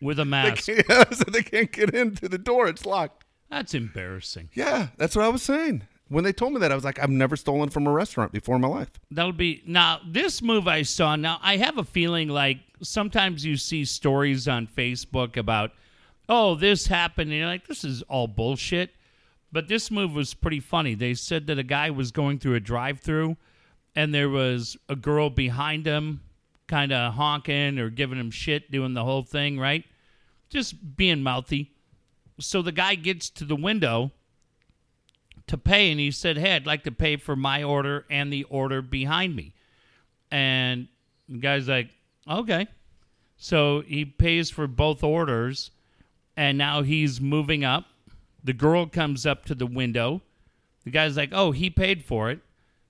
B: with a mask.
A: Yeah, so they can't get into the door. It's locked.
B: That's embarrassing.
A: Yeah, that's what I was saying. When they told me that, I was like, I've never stolen from a restaurant before in my life.
B: That would be now. This move I saw. Now I have a feeling like sometimes you see stories on Facebook about, oh, this happened, and you're like, this is all bullshit. But this move was pretty funny. They said that a guy was going through a drive-through, and there was a girl behind him, kind of honking or giving him shit, doing the whole thing, right? Just being mouthy. So the guy gets to the window to pay and he said hey i'd like to pay for my order and the order behind me. And the guy's like okay. So he pays for both orders and now he's moving up. The girl comes up to the window. The guy's like oh he paid for it.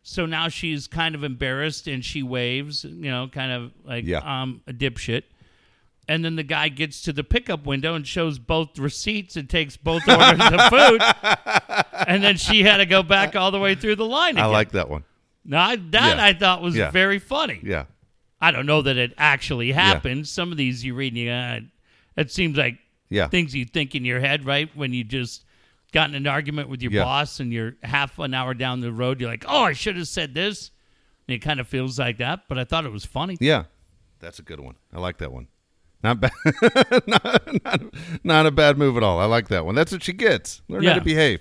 B: So now she's kind of embarrassed and she waves you know kind of like
A: Yeah.
B: um a dipshit and then the guy gets to the pickup window and shows both receipts and takes both orders of food and then she had to go back all the way through the line.
A: I like that one.
B: now that
A: Yeah.
B: I thought was
A: Yeah.
B: very funny.
A: Yeah.
B: I don't know that it actually happened. Some of these you read, and you, uh, it seems like
A: Yeah.
B: things you think in your head, right? When you just got in an argument with your
A: Yeah.
B: boss and you're half an hour down the road, you're like, "Oh, I should have said this." And it kind of feels like that, but I thought it was funny.
A: Yeah. That's a good one. I like that one. Not bad. not, not, not a bad move at all. I like that one. That's what she gets. Learn how to behave.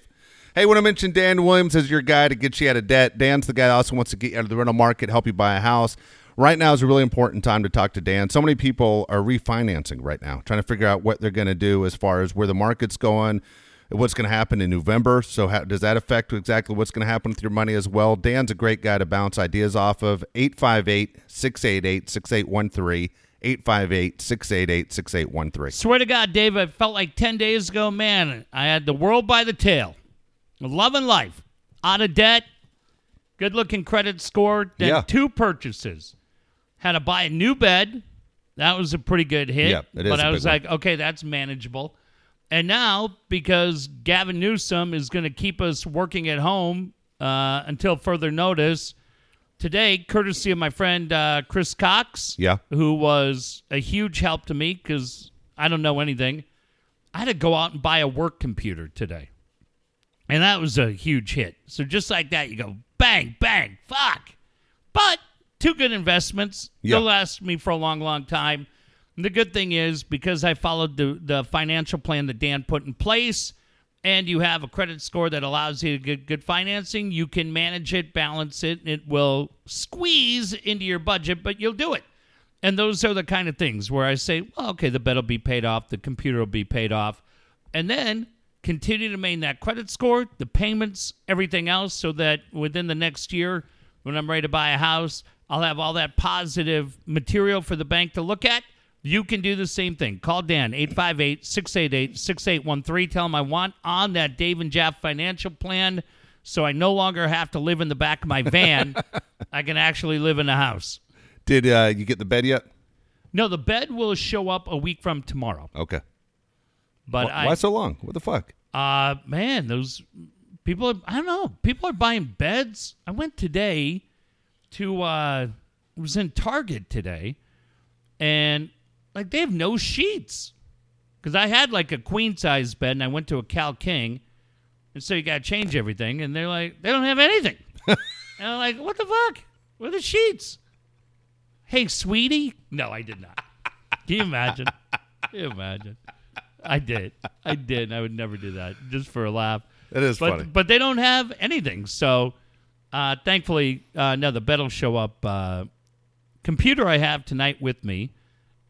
A: Hey, when I mention Dan Williams as your guy to get you out of debt. Dan's the guy that also wants to get you out of the rental market, help you buy a house. Right now is a really important time to talk to Dan. So many people are refinancing right now, trying to figure out what they're going to do as far as where the market's going, what's going to happen in November. So, how, does that affect exactly what's going to happen with your money as well? Dan's a great guy to bounce ideas off of. 858 688 6813. 858 688 6813.
B: Swear to God, Dave, I felt like 10 days ago, man, I had the world by the tail. Love and life. Out of debt. Good looking credit score. Then
A: Yeah.
B: two purchases. Had to buy a new bed. That was a pretty good hit.
A: Yeah, it is
B: But I was
A: one.
B: like, okay, that's manageable. And now, because Gavin Newsom is going to keep us working at home uh, until further notice, today, courtesy of my friend uh, Chris Cox,
A: Yeah.
B: who was a huge help to me because I don't know anything. I had to go out and buy a work computer today. And that was a huge hit. So just like that, you go bang, bang, fuck. But two good investments.
A: Yeah.
B: They'll last me for a long, long time. The good thing is because I followed the, the financial plan that Dan put in place and you have a credit score that allows you to get good financing, you can manage it, balance it. It will squeeze into your budget, but you'll do it. And those are the kind of things where I say, well, okay, the bed will be paid off, the computer will be paid off, and then continue to maintain that credit score, the payments, everything else, so that within the next year, when I'm ready to buy a house, I'll have all that positive material for the bank to look at. You can do the same thing. Call Dan, 858 688 6813. Tell him I want on that Dave and Jeff financial plan so I no longer have to live in the back of my van. I can actually live in a house.
A: Did uh, you get the bed yet?
B: No, the bed will show up a week from tomorrow.
A: Okay.
B: But
A: Wh-
B: I,
A: Why so long? What the fuck?
B: Uh, man, those people. Are, I don't know. People are buying beds. I went today to. uh was in Target today, and like they have no sheets because I had like a queen size bed, and I went to a Cal King, and so you got to change everything, and they're like they don't have anything, and I'm like, what the fuck? Where are the sheets? Hey, sweetie. No, I did not. Can you imagine? Can you imagine? I did. I did. I would never do that just for a laugh.
A: It is
B: But
A: funny.
B: but they don't have anything. So uh, thankfully, uh, no, the bed will show up. Uh, computer I have tonight with me,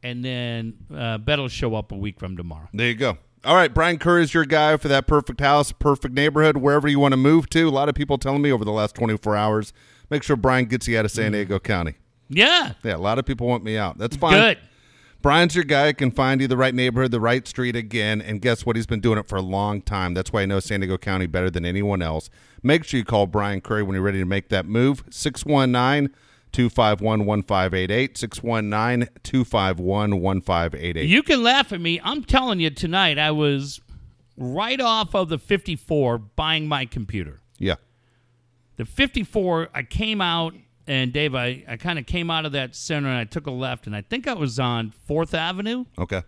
B: and then uh, bed will show up a week from tomorrow.
A: There you go. All right, Brian Kerr is your guy for that perfect house, perfect neighborhood, wherever you want to move to. A lot of people telling me over the last 24 hours, make sure Brian gets you out of. San Diego County.
B: Yeah,
A: Yeah, a lot of people want me out. That's fine.
B: good.
A: Brian's your guy. Can find you the right neighborhood, the right street again. And guess what? He's been doing it for a long time. That's why I know San Diego County better than anyone else. Make sure you call Brian Curry when you're ready to make that move. 619 251 1588. 619 251 1588.
B: You can laugh at me. I'm telling you tonight, I was right off of the 54 buying my computer.
A: Yeah.
B: The 54, I came out, and Dave, I, I kind of came out of that center and I took a left, and I think I was on 4th Avenue.
A: Okay.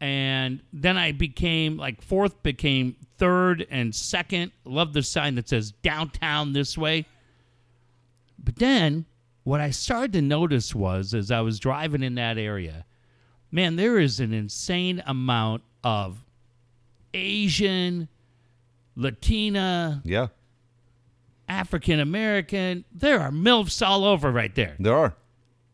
B: And then I became, like, 4th became 3rd and 2nd. Love the sign that says downtown this way. But then what I started to notice was as I was driving in that area, man, there is an insane amount of Asian, Latina,
A: Yeah.
B: African American. There are MILFs all over right there.
A: There are.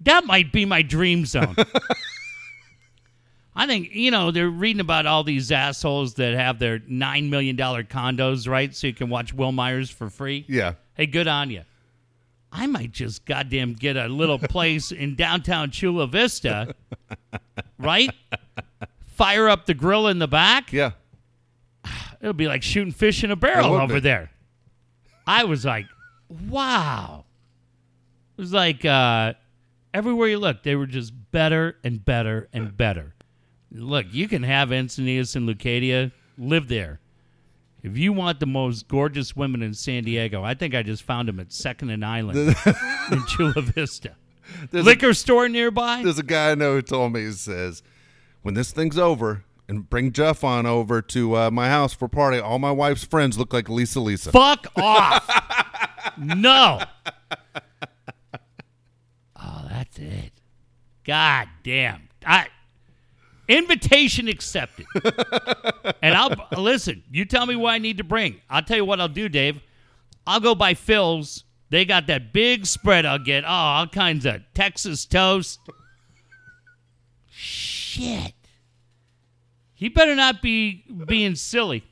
B: That might be my dream zone. I think, you know, they're reading about all these assholes that have their $9 million condos, right? So you can watch Wil Myers for free.
A: Yeah.
B: Hey, good on you. I might just goddamn get a little place in downtown Chula Vista, right? Fire up the grill in the back.
A: Yeah.
B: It'll be like shooting fish in a barrel over
A: be.
B: there. I was like, wow. It was like uh, everywhere you look, they were just better and better and better. Look, you can have Encinitas and Leucadia, live there. If you want the most gorgeous women in San Diego, I think I just found them at Second and Island in Chula Vista.
A: There's a-
B: Liquor store nearby?
A: There's a guy I know who told me, he says, when this thing's over, and bring Jeff on over to uh, my house for a party, all my wife's friends look like Lisa Lisa.
B: Fuck off. no. Oh, that's it. God damn. I invitation accepted. and I'll listen, you tell me what I need to bring. I'll tell you what I'll do, Dave. I'll go by Phil's. They got that big spread I'll get. Oh, all kinds of Texas toast. Shit. He better not be being silly.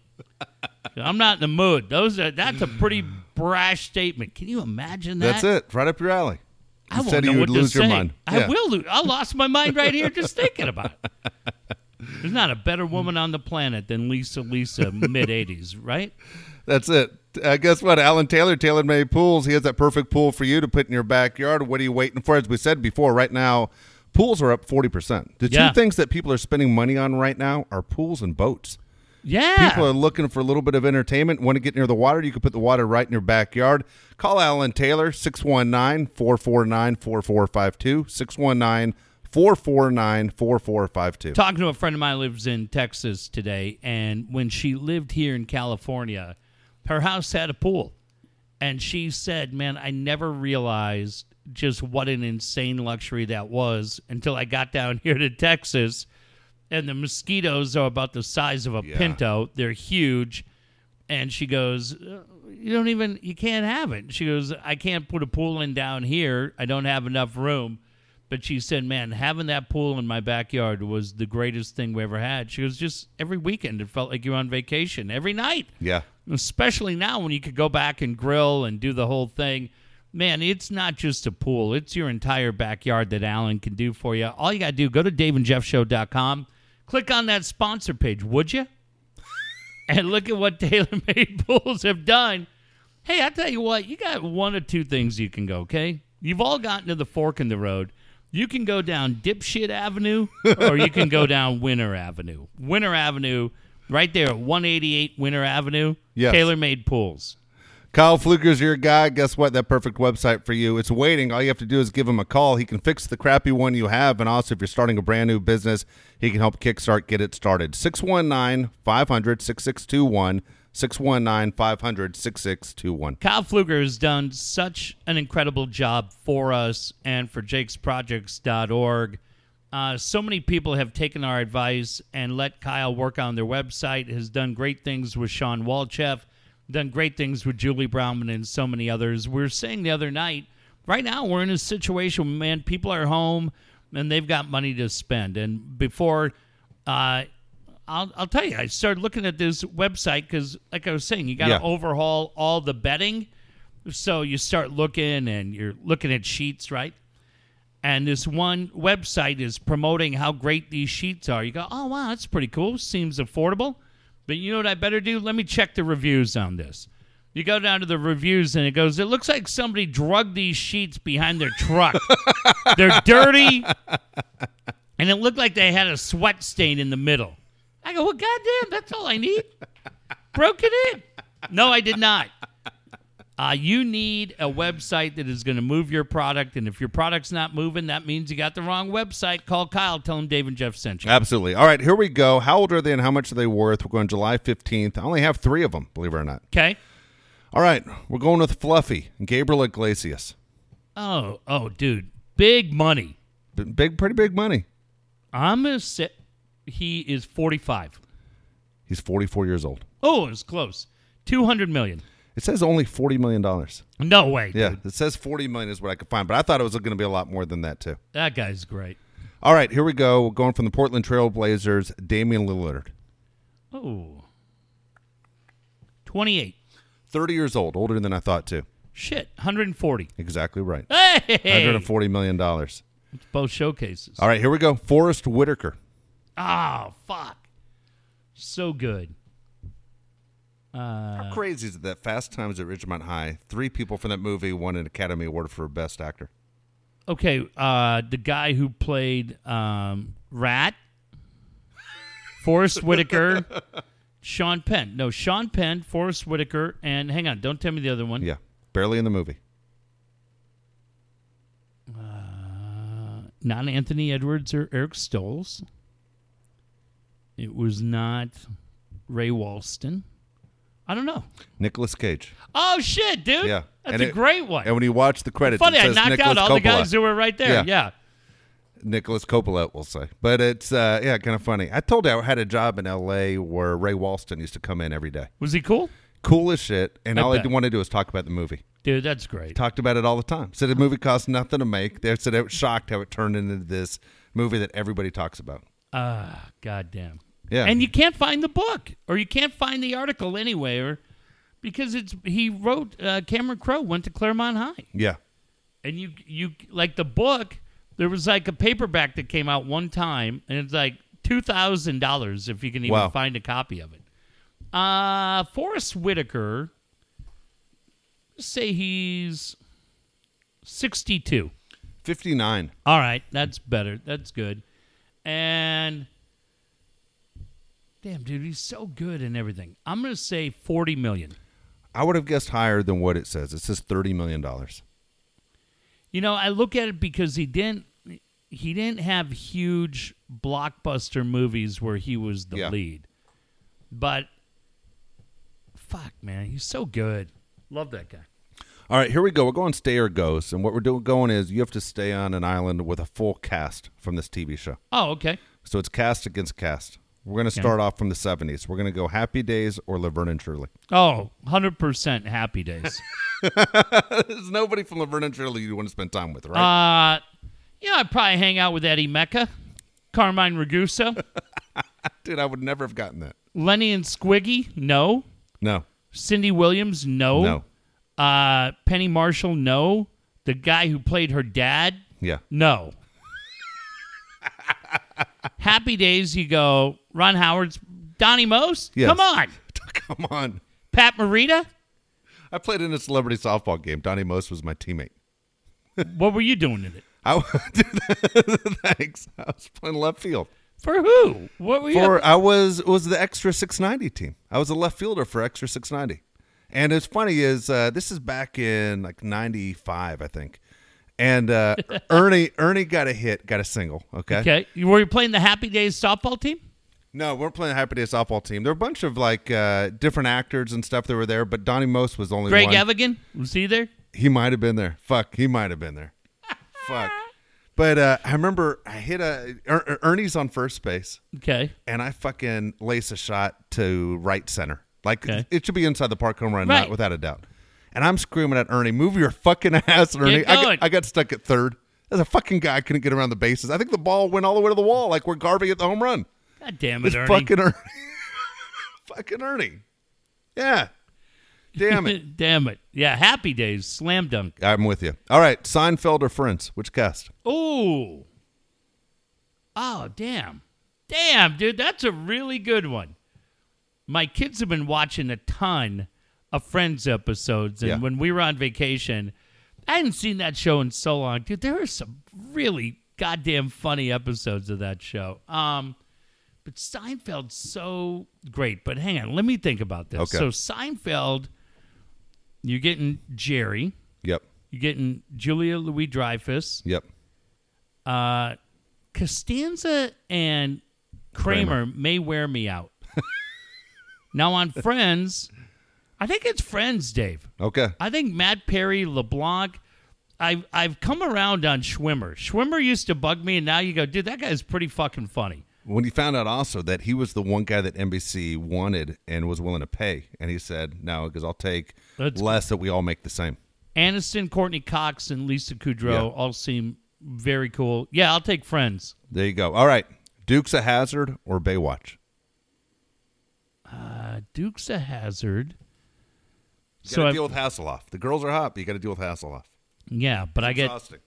B: I'm not in the mood. Those are that's a pretty brash statement. Can you imagine that?
A: That's it. Right up your alley.
B: I
A: You
B: won't
A: said
B: know
A: you
B: what to
A: lose your
B: say.
A: mind.
B: I will lose. I lost my mind right here just thinking about it. There's not a better woman on the planet than Lisa Lisa mid 80s, right?
A: That's it. Uh, guess what? Alan Taylor, Taylor Made Pools. He has that perfect pool for you to put in your backyard. What are you waiting for? As we said before, right now, pools are up 40%. The two things that people are spending money on right now are pools and boats.
B: Yeah.
A: People are looking for a little bit of entertainment. Want to get near the water? You can put the water right in your backyard. Call Alan Taylor, 619 449 4452. 619 449 4452.
B: talking to a friend of mine who lives in Texas today, and when she lived here in California, her house had a pool. And she said, Man, I never realized just what an insane luxury that was until I got down here to Texas. And the mosquitoes are about the size of a
A: Yeah.
B: pinto. They're huge. And she goes, "Uh, You don't even, you can't have it. She goes, I can't put a pool in down here. I don't have enough room. But she said, Man, having that pool in my backyard was the greatest thing we ever had. She goes, Just every weekend, it felt like you were on vacation. Every night
A: Yeah.
B: especially now when you could go back and grill and do the whole thing. Man, it's not just a pool, it's your entire backyard that Alan can do for you. All you got to do, go to daveandjeffshow.com, click on that sponsor page, would you? and look at what TaylorMade Pools have done. Hey, I tell you what, you got one or two things you can go, okay? You've all gotten to the fork in the road. You can go down Dipshit Avenue or you can go down Winter Avenue. Winter Avenue, right there at 188 Winter Avenue,
A: Yes.
B: TaylorMade Pools.
A: Kyle Fluker's your guy. Guess what? That perfect website for you. It's waiting. All you have to do is give him a call. He can fix the crappy one you have. And also, if you're starting a brand new business, he can help kickstart get it started. 619 500 6621. 619 500 6621.
B: Kyle Fluger has done such an incredible job for us and for jakesprojects.org. Uh, so many people have taken our advice and let Kyle work on their website, has done great things with Shawn Walchef, done great things with Julie Brownman and so many others. We were saying the other night, right now we're in a situation, man, people are home and they've got money to spend. And before uh, I'll, I'll tell you, I started looking at this website because, like I was saying, you got to
A: Yeah.
B: overhaul all the betting. So you start looking and you're looking at sheets, right? And this one website is promoting how great these sheets are. You go, oh, wow, that's pretty cool. Seems affordable. But you know what I better do? Let me check the reviews on this. You go down to the reviews and it goes, it looks like somebody drugged these sheets behind their truck. They're dirty and it looked like they had a sweat stain in the middle. I go, well, goddamn, that's all I need. Broke it in. No, I did not. Uh, you need a website that is going to move your product, and if your product's not moving, that means you got the wrong website. Call Kyle. Tell him Dave and Jeff sent you.
A: Absolutely. All right, here we go. How old are they and how much are they worth? We're going July 15th. I only have three of them, believe it or not.
B: Okay.
A: All right, we're going with Fluffy Gabriel Iglesias.
B: Oh, oh, dude, big money.
A: B- Big, pretty big money.
B: I'm gonna say he is 45.
A: He's 44 years old.
B: Oh, it's close. 200 million.
A: It says only $40 million.
B: No way,
A: Yeah,
B: dude.
A: it says 40 million is what I could find, but I thought it was going to be a lot more than that too.
B: That guy's great.
A: All right, here we go. We're going from the Portland Trail Blazers, Damian Lillard.
B: Oh. 28.
A: 30 years old, older than I thought too.
B: Shit, 140.
A: Exactly right.
B: Hey!
A: $140 million. All
B: Both showcases.
A: All right, here we go. Forest Whitaker.
B: Oh, fuck. So good.
A: How crazy is it that Fast Times at Ridgemont High, three people from that movie won an Academy Award for Best Actor?
B: Okay, uh, the guy who played um, Rat, Forest Whitaker, Sean Penn. No, Sean Penn, Forest Whitaker, and hang on, don't tell me the other one.
A: Yeah, barely in the movie.
B: Not Anthony Edwards or Eric Stoltz. It was not Ray Walston. I don't know.
A: Nicolas Cage.
B: Oh shit, dude!
A: Yeah,
B: that's
A: And
B: a
A: it-
B: grey one.
A: And when you watch the credits,
B: Funny, I knocked
A: Nicholas
B: out all the guys who were right there.
A: Yeah.
B: Yeah.
A: Nicolas Coppola, we'll say. But it's uh, yeah, kind of funny. I told you I had a job in L.A. where Ray Walston used to come in every day.
B: Was he cool?
A: Cool as shit, and
B: I
A: all I
B: bet.
A: wanted to do was talk about the movie.
B: Dude, that's great.
A: Talked about it all the time. Said the movie cost nothing to make. They said it was shocked how it turned into this movie that everybody talks about.
B: Ah, goddamn.
A: Yeah.
B: And you can't find the book, or you can't find the article anywhere, because it's he wrote. Uh, Cameron Crowe went to Clairemont High,
A: Yeah.
B: and you you like the book. There was like a paperback that came out one time, and it's like two thousand dollars if you can even
A: Wow.
B: find a copy of it. Uh Forest Whitaker. Say he's sixty-two.
A: 59.
B: All right, that's better. That's good. And damn, dude, he's so good and everything. I'm gonna say forty million.
A: I would have guessed higher than what it says. It says $30 million.
B: You know, I look at it because he didn't he didn't have huge blockbuster movies where he was the
A: Yeah.
B: lead. But fuck, man, he's so good. Love that guy.
A: All right, here we go. We're going stay or ghost, and what we're doing going is you have to stay on an island with a full cast from this TV show.
B: Oh, okay.
A: So it's cast against cast. We're going to start off from the 70s. We're going to go Happy Days or Laverne and Shirley.
B: Oh, 100% happy days.
A: There's nobody from Laverne and Shirley you want to spend time with, right?
B: uh, yeah, I'd probably hang out with Eddie Mekka, Carmine Ragusa,
A: Dude, I would never have gotten that.
B: Lenny and Squiggy, no.
A: No.
B: Cindy Williams, no.
A: No.
B: Uh, Penny Marshall, no. The guy who played her dad,
A: Yeah.
B: no. Happy Days, you go Ron Howard's Donnie Most?
A: Yes.
B: Come on.
A: Come on.
B: Pat Morita?
A: I played in a celebrity softball game. Donnie Most was my teammate.
B: What were you doing in it?
A: I thanks. I was playing left field.
B: For who? What were you?
A: For I was was the extra 690 team. I was a left fielder for extra 690. And it's funny is uh, this is back in like 95 I think. And uh, Ernie Ernie got a hit, got a single, okay?
B: okay. You- Were you playing the Happy Days softball team?
A: No, we're playing the Happy Days softball team. There were a bunch of like uh, different actors and stuff that were there, but Donnie Most was only
B: Greg
A: one.
B: Evigan? Was he there?
A: He might have been there. Fuck, he might have been there. Fuck. But uh, I remember I hit a er- Ernie's on first base,
B: Okay.
A: and I fucking lace a shot to right center. Like
B: Okay.
A: it should be inside the park home run,
B: Right.
A: not without a doubt. And I'm screaming at Ernie, "Move your fucking ass, Ernie!" I got, I got stuck at third. As a fucking guy, I couldn't get around the bases. I think the ball went all the way to the wall, like we're Garvey at the home run.
B: God damn it,
A: It's
B: Ernie.
A: fucking Ernie. fucking Ernie. Yeah. Damn it.
B: damn it. Yeah, Happy Days, slam dunk.
A: I'm with you. All right, Seinfeld or Friends? Which cast?
B: Ooh. Oh, damn. Damn, dude, that's a really good one. My kids have been watching a ton of Friends episodes, and
A: Yeah.
B: when we were on vacation, I hadn't seen that show in so long. Dude, there are some really goddamn funny episodes of that show. Um, but Seinfeld's so great. But hang on, let me think about this.
A: Okay.
B: So Seinfeld, you're getting Jerry,
A: Yep.
B: you're getting Julia Louis Dreyfus,
A: Yep.
B: uh, Costanza and Kramer, may wear me out. now on Friends, I think it's Friends, Dave.
A: Okay.
B: I think Matt Perry, LeBlanc. I've I've come around on Schwimmer. Schwimmer used to bug me, and now you go, dude, that guy's pretty fucking funny.
A: When he found out also that he was the one guy that NBC wanted and was willing to pay, and he said, no, because I'll take
B: That's-
A: less that we all make the same.
B: Aniston, Courteney Cox, and Lisa Kudrow
A: Yeah.
B: all seem very cool. Yeah, I'll take Friends.
A: There you go. All right. Dukes a Hazard or Baywatch?
B: Uh, Duke's a hazard.
A: You
B: So
A: got to
B: I,
A: deal with Hasselhoff. The girls are hot, but you got to deal with Hasselhoff.
B: yeah, but I get
A: Exhausting.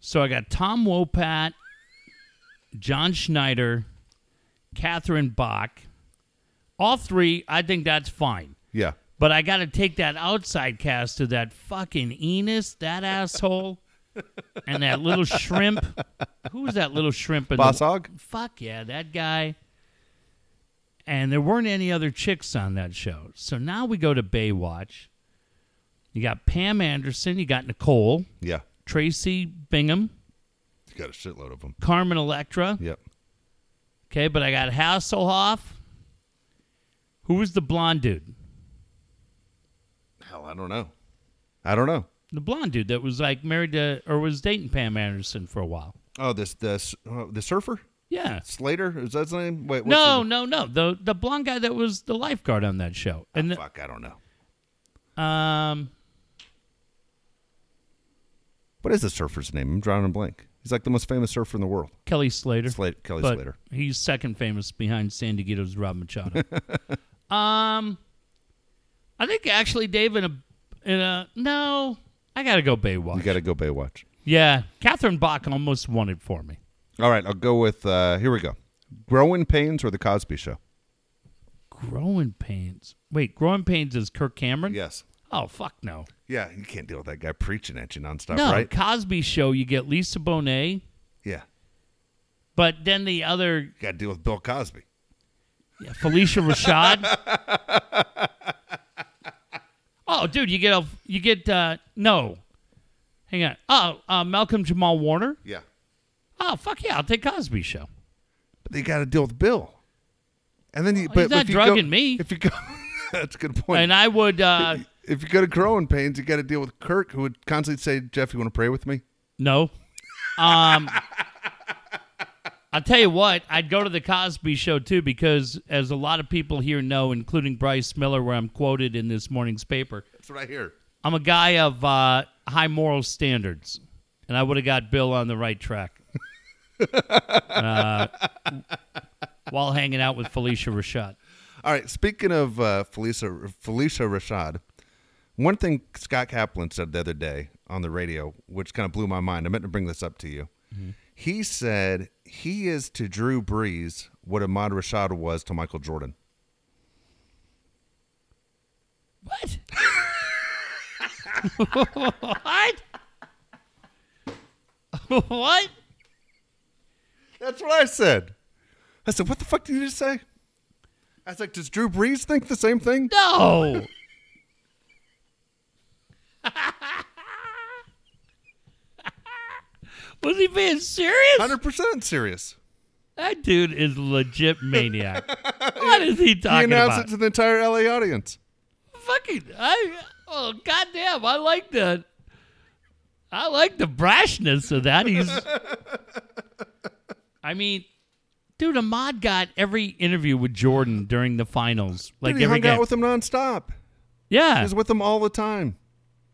B: So I got Tom Wopat, John Schneider, Catherine Bach. All three, I think that's fine.
A: Yeah.
B: But I got to take that outside cast to that fucking Enos, that asshole, and that little shrimp. Who was that little shrimp in
A: Boss
B: the
A: Hog?
B: Fuck yeah, that guy. And there weren't any other chicks on that show. So now we go to Baywatch. You got Pam Anderson, you got Nicole,
A: Yeah.
B: Tracy Bingham,
A: You got a shitload of them.
B: Carmen Electra.
A: Yep.
B: Okay, but I got Hasselhoff. Who was the blonde dude?
A: Hell, I don't know. I don't know.
B: The blonde dude that was like married to or was dating Pam Anderson for a while.
A: Oh, this this uh, the surfer
B: Yeah.
A: Slater is that his name? Wait, what's
B: No,
A: the-
B: no, no. The the blonde guy that was the lifeguard on that show. And the-
A: fuck, I don't know.
B: um
A: What is the surfer's name? I'm drawing a blank. He's like the most famous surfer in the world.
B: Kelly Slater.
A: Slate, Kelly
B: but
A: Slater.
B: He's second famous behind San Diego's Rob Machado. um I think actually Dave in a in a no, I gotta go Baywatch.
A: You got to go Baywatch.
B: yeah. Catherine Bach almost won it for me.
A: All right, I'll go with. uh Here we go. Growing Pains or the Cosby Show?
B: Growing Pains. Wait, Growing Pains is Kirk Cameron?
A: Yes.
B: Oh fuck no.
A: Yeah, you can't deal with that guy preaching at you nonstop,
B: no,
A: right?
B: Cosby Show. You get Lisa Bonet,
A: Yeah,
B: but then the other
A: you got to deal with Bill Cosby.
B: yeah, Phylicia Rashad. oh, dude, you get a you get uh no. Hang on. Oh, uh, Malcolm Jamal Warner.
A: Yeah,
B: Oh fuck yeah, I'll take Cosby Show.
A: but they got to deal with Bill. And then you,
B: Well,
A: but
B: he's not
A: if you
B: drugging
A: go,
B: me.
A: If you go, that's a good point.
B: And I would uh
A: if you go to growing pains, you got to deal with Kirk, who would constantly say, "Jeff, you want to pray with me?"
B: No. Um, I'll tell you what, I'd go to the Cosby Show too because, as a lot of people here know, including Bryce Miller, where I'm quoted in this morning's paper,
A: That's right here.
B: I'm a guy of uh, high moral standards, and I would have got Bill on the right track. Uh, while hanging out with Phylicia Rashad.
A: All right. Speaking of uh, Phylicia Phylicia Rashad, one thing Scott Kaplan said the other day on the radio, which kind of blew my mind. I meant to bring this up to you. He said he is to Drew Brees what Ahmad Rashad was to Michael Jordan.
B: What? what? what?
A: That's what I said. I said, "What the fuck did you just say?" I was like, "Does Drew Brees think the same thing?"
B: No. Was he being serious?
A: Hundred percent serious.
B: That dude is legit maniac. what is he talking about?
A: He announced
B: about?
A: it to the entire LA audience.
B: Fucking, I, oh goddamn! I like the, I like the brashness of that. He's, I mean, dude, Ahmad got every interview with Jordan during the finals, like
A: Dude, he
B: every
A: hung
B: game.
A: out with him nonstop. He
B: yeah,
A: was with him all the time.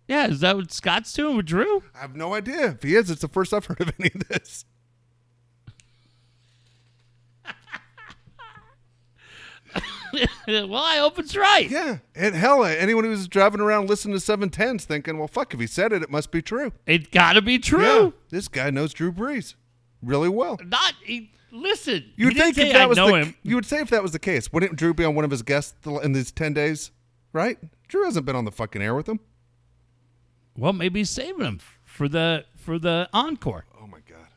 B: yeah. Is that what Scott's doing with Drew?
A: I have no idea if he is. It's the first I've heard of any of this.
B: well, I hope it's right.
A: Yeah, and hell, anyone who's driving around listening to seven tens thinking, "Well, fuck, if he said it, it must be true."
B: It got to be true.
A: Yeah, this guy knows Drew Brees really well.
B: Not he, listen.
A: You would think
B: say
A: if that
B: I
A: was the,
B: him.
A: you would say if that was the case, wouldn't Drew be on one of his guests in these ten days? Right? Drew hasn't been on the fucking air with him.
B: Well, maybe he's saving him for the for the encore.
A: Oh my god.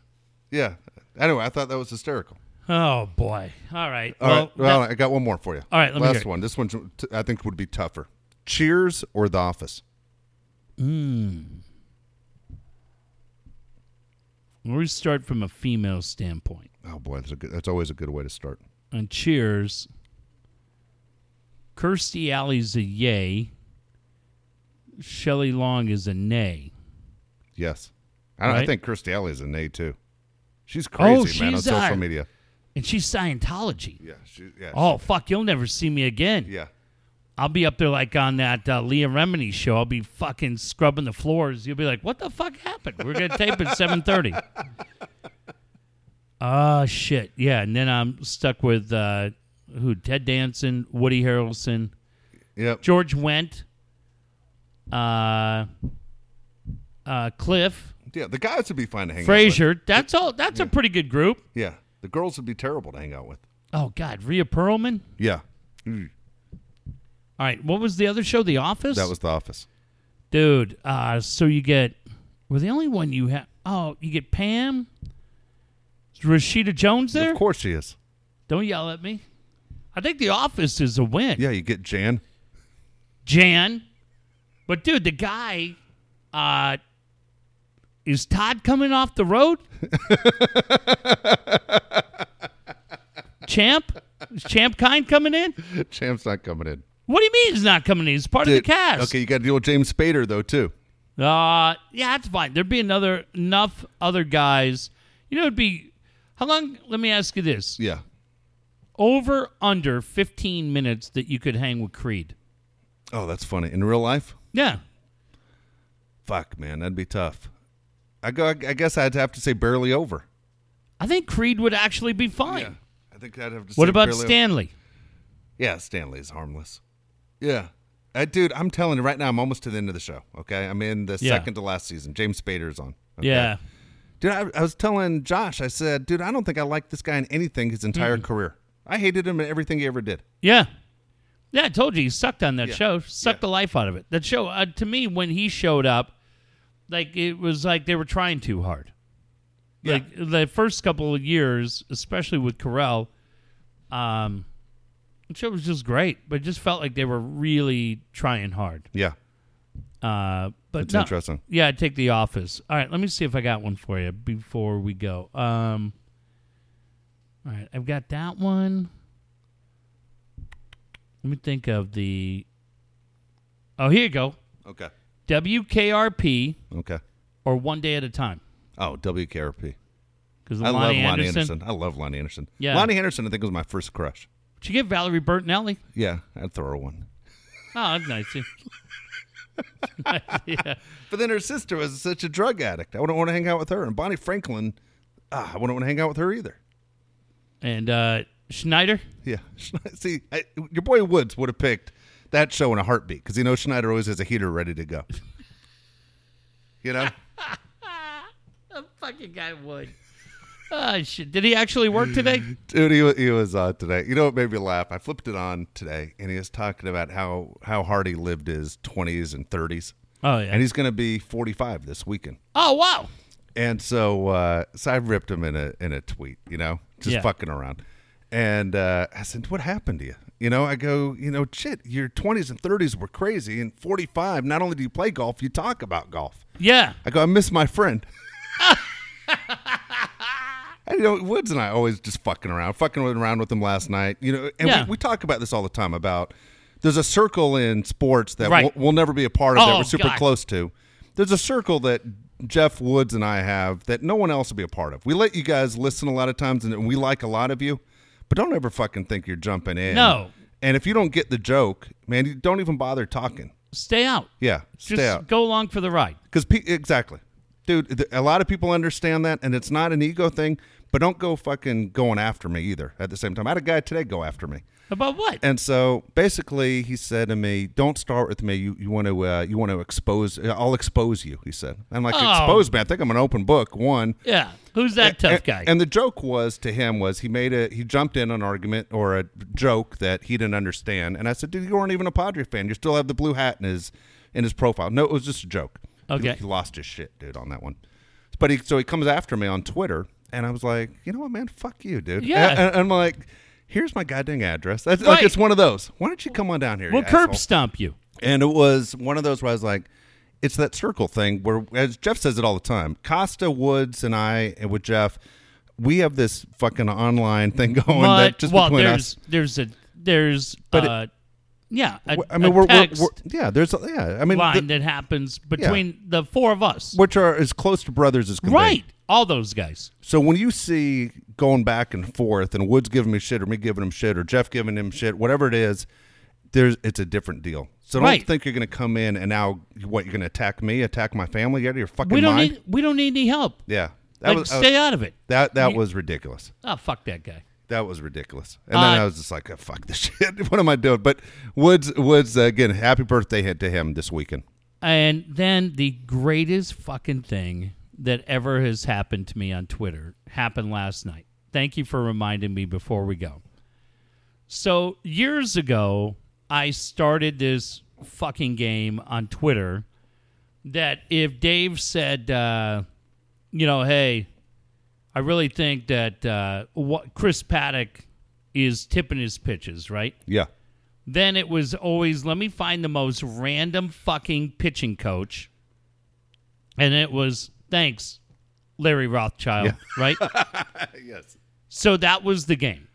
A: Yeah. Anyway, I thought that was hysterical.
B: Oh boy! All right.
A: All
B: well,
A: right. Well,
B: that-
A: I got one more for you.
B: All right, let me
A: Last one. This one I think would be tougher. Cheers or The Office? Hmm.
B: We start from a female standpoint.
A: Oh boy, that's a good. That's always a good way to start.
B: And Cheers. Kirstie Alley's a yay. Shelley Long is a nay.
A: Yes. I, don't, I think Kirstie Alley is a nay too. She's crazy,
B: Oh,
A: man, on social
B: uh,
A: media.
B: And she's Scientology.
A: Yeah. She, yeah.
B: Oh, fuck. You'll never see me again.
A: yeah.
B: I'll be up there like on that uh, Leah Remini show. I'll be fucking scrubbing the floors. You'll be like, "What the fuck happened? We're gonna tape at 7.30. Ah, shit. Yeah, and then I'm stuck with uh, who? Ted Danson, Woody Harrelson,
A: Yep.
B: George Wendt, uh, uh, Cliff,
A: Yeah. The guys would be fine to hang out
B: Frasier. That's all. That's a pretty good group.
A: Yeah. The girls would be terrible to hang out with.
B: Oh God, Rhea Perlman.
A: Yeah. Mm,
B: All right, what was the other show? The Office.
A: That was The Office.
B: Dude, uh, so you get well the only one you have oh, you get Pam. Is Rashida Jones there?
A: Of course she is.
B: Don't yell at me. I think the office is a win.
A: Yeah. You get Jan.
B: Jan. But dude, the guy uh is Todd coming off the road? Champ? Is Champ Kind coming in?
A: Champ's not coming in.
B: What do you mean he's not coming in? He's part of the cast.
A: Okay, you got to deal with James Spader though too.
B: Uh yeah, that's fine. There'd be another enough other guys. You know, it'd be how long? Let me ask you this:
A: Yeah.
B: over under fifteen minutes that you could hang with Creed.
A: Oh, that's funny. In real life,
B: Yeah,
A: fuck, man, that'd be tough. I go. I guess I'd have to say barely over.
B: I think Creed would actually be fine.
A: Yeah. I think I'd have to.
B: What about Stanley?
A: Yeah, Stanley's harmless. Yeah. Uh, dude, I'm telling you right now, I'm almost to the end of the show. Okay, I'm in the
B: Yeah.
A: second to last season. James Spader's on. okay?
B: Yeah,
A: dude. I, I was telling Josh. I said, dude, I don't think I like this guy in anything his entire career. I hated him in everything he ever did.
B: yeah, yeah. I told you he sucked on that
A: Yeah.
B: show. Sucked
A: Yeah.
B: the life out of it. That show, uh, to me, when he showed up, like it was like they were trying too hard.
A: Yeah.
B: Like the first couple of years, especially with Carell, um, the show was just great, but it just felt like they were really trying hard.
A: Yeah,
B: Uh, but
A: it's
B: no-
A: interesting.
B: Yeah, I'd take The Office. All right, let me see if I got one for you before we go. Um, all right, I've got that one. Let me think of the. Oh, here you go.
A: Okay.
B: WKRP
A: Okay.
B: or One Day at a Time.
A: Oh, WKRP.
B: Because
A: I love
B: Loni
A: Loni
B: Anderson.
A: Anderson. I love Loni Anderson.
B: Yeah.
A: Loni Anderson, I think, was my first crush.
B: Did you get Valerie Bertinelli?
A: Yeah, I'd throw her one.
B: Oh, that's nice. yeah.
A: But then her sister was such a drug addict. I wouldn't want to hang out with her. And Bonnie Franklin, ah, I wouldn't want to hang out with her either.
B: And uh, Schneider?
A: Yeah. See, I, your boy Woods would have picked that show in a heartbeat because he knows Schneider always has a heater ready to go. you know?
B: The fucking guy would. Oh, shit. Did he actually work today?
A: Dude, he, he was on today. You know what made me laugh? I flipped it on today, and he was talking about how, how hard he lived his 20s and 30s.
B: Oh, yeah.
A: And he's going to be 45 this weekend.
B: oh, wow.
A: And so, uh, so I ripped him in a in a tweet, you know, just
B: Yeah.
A: fucking around. And uh, I said, "What happened to you?" You know, I go, you know, shit, your twenties and thirties were crazy, and forty five. Not only do you play golf, you talk about golf.
B: Yeah.
A: I go, I miss my friend. And, you know, Woods and I always just fucking around, fucking around with him last night. You know, and
B: Yeah.
A: we, we talk about this all the time about there's a circle in sports that
B: Right.
A: we'll, we'll never be a part of that
B: Oh,
A: we're super
B: God.
A: close to. There's a circle that Jeff Woods and I have that no one else will be a part of. We let you guys listen a lot of times, and we like a lot of you, but don't ever fucking think you're jumping in.
B: No.
A: And if you don't get the joke, man, you don't even bother talking.
B: Stay out.
A: Yeah, stay
B: Just
A: out.
B: go along for the ride.
A: Because pe- exactly, dude. A lot of people understand that, and it's not an ego thing. But don't go fucking going after me either. At the same time, I had a guy today go after me,
B: About what?
A: and so basically he said to me, "Don't start with me. You you want to uh, you want to expose. I'll expose you." He said. I'm like,
B: Oh.
A: "Expose me? I think I'm an open book." One.
B: yeah. Who's that tough
A: and,
B: guy?
A: And the joke was to him was he made a he jumped in an argument or a joke that he didn't understand, and I said, "Dude, you weren't even a Padre fan. You still have the blue hat in his in his profile." No, it was just a joke.
B: Okay.
A: he, he lost his shit, dude, on that one. But he so he comes after me on Twitter, and I was like, "You know what, man? Fuck you, dude."
B: Yeah.
A: And, and I'm like. Here's my goddamn address. That's like
B: Right.
A: it's one of those. Why don't you come on down here?
B: we'll
A: you
B: curb
A: asshole?
B: stomp you.
A: And it was one of those where I was like, it's that circle thing where, as Jeff says it all the time, Costa Woods and I, and with Jeff, we have this fucking online thing going
B: But,
A: that just
B: well,
A: between
B: there's
A: us.
B: there's a there's
A: But it-
B: uh, yeah. A,
A: I mean,
B: a
A: we're, we're, we're yeah. There's a, yeah. I mean,
B: line
A: the-
B: that happens between the four of us.
A: which are as close to brothers as can be.
B: Right. All those guys.
A: So when you see going back and forth, and Woods giving me shit, or me giving him shit, or Jeff giving him shit, whatever it is, there's it's a different deal. So don't
B: Right.
A: think you're going to come in and now what you're going to attack me, attack my family. You're out of your fucking
B: We don't
A: mind.
B: need we don't need any help.
A: yeah, that
B: Like,
A: was uh,
B: stay out of it.
A: that that was ridiculous.
B: Oh, fuck that guy.
A: That was ridiculous. And then
B: Uh,
A: I was just like, oh, "Fuck this shit! What am I doing?" But Woods, Woods, uh, again, happy birthday hit to him this weekend.
B: And then the greatest fucking thing that ever has happened to me on Twitter happened last night. Thank you for reminding me before we go. So, years ago, I started this fucking game on Twitter that if Dave said, uh, you know, hey, I really think that uh, what Chris Paddack is tipping his pitches, right?
A: Yeah,
B: Then it was always let me find the most random fucking pitching coach. And it was thanks, Larry Rothschild,
A: Yeah.
B: right?
A: yes,
B: so that was the game.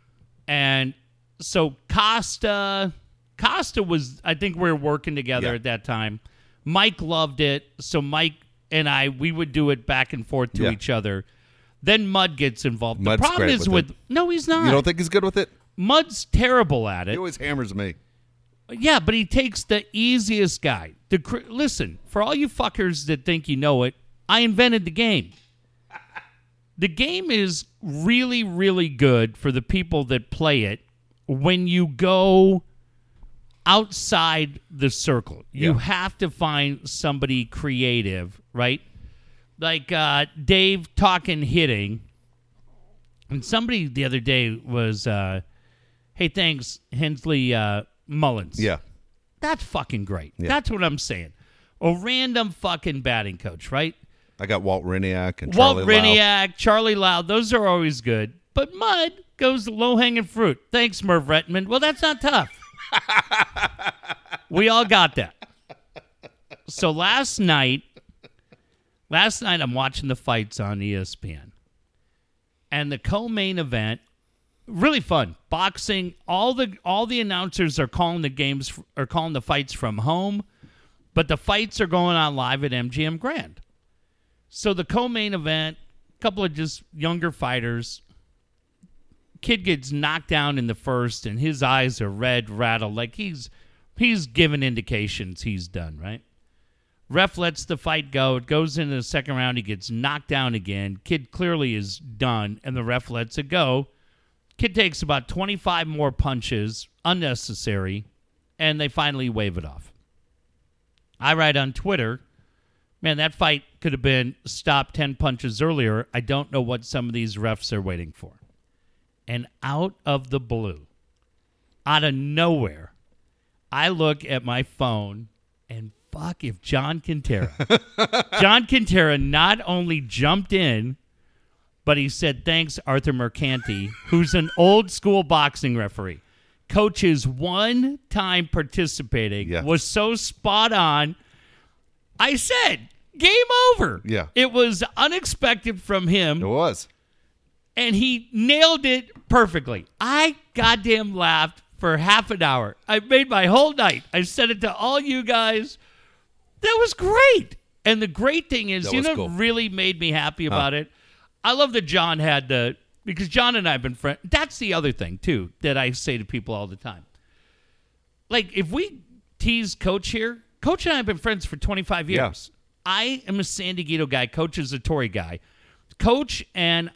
B: And so Costa Costa was I think we were working together
A: Yeah.
B: at that time. Mike loved it. So Mike and I we would do it back and forth to
A: Yeah.
B: each other. Then Mud gets involved.
A: Mud's
B: the problem
A: great
B: is
A: with
B: with No, he's not.
A: you don't think he's good with it?
B: Mud's terrible at it.
A: He always hammers me.
B: Yeah, but he takes the easiest guy. The cr- listen for all you fuckers that think you know it. I invented the game. The game is really, really good for the people that play it when you go outside the circle. You
A: Yeah.
B: have to find somebody creative, right? Like uh, Dave talking hitting. And somebody the other day was, uh, hey, thanks, Hensley uh, Meulens.
A: Yeah,
B: That's fucking great.
A: Yeah.
B: That's what I'm saying. A random fucking batting coach, right?
A: I got Walt Hriniak and
B: Walt
A: Charlie Lau.
B: Hriniak, Charlie Loud, those are always good. But Mud goes low hanging fruit. Thanks, Merv Rettenmund. Well, that's not tough. we all got that. So last night, last night I'm watching the fights on ESPN, and the co-main event, really fun. Boxing. All the all the announcers are calling the games are calling the fights from home. But the fights are going on live at MGM Grand. So the co-main event, a couple of just younger fighters. Kid gets knocked down in the first, and his eyes are red, rattled, like he's he's given indications he's done, right? Ref lets the fight go. It goes into the second round. He gets knocked down again. Kid clearly is done, and the ref lets it go. Kid takes about 25 more punches, unnecessary, and they finally wave it off. I write on Twitter, man, that fight could have been stopped 10 punches earlier. I don't know what some of these refs are waiting for. And out of the blue, out of nowhere, I look at my phone and fuck if John Kentera. John Kentera not only jumped in, but he said thanks, Arthur Mercante, who's an old school boxing referee. Coach's one time participating was so spot on. I said, game over.
A: Yeah.
B: It was unexpected from him
A: It was.
B: and he nailed it perfectly. I goddamn laughed for half an hour. I made my whole night. I said it to all you guys. That was great. And the great thing is,
A: That
B: you
A: was
B: know,
A: cool.
B: really made me happy about it. I love that John had the because John and I have been friends. That's the other thing too that I say to people all the time. Like if we tease Coach here, Coach and I have been friends for 25
A: Yeah.
B: years. I am a San Diego guy. Coach is a Torrey guy. Coach and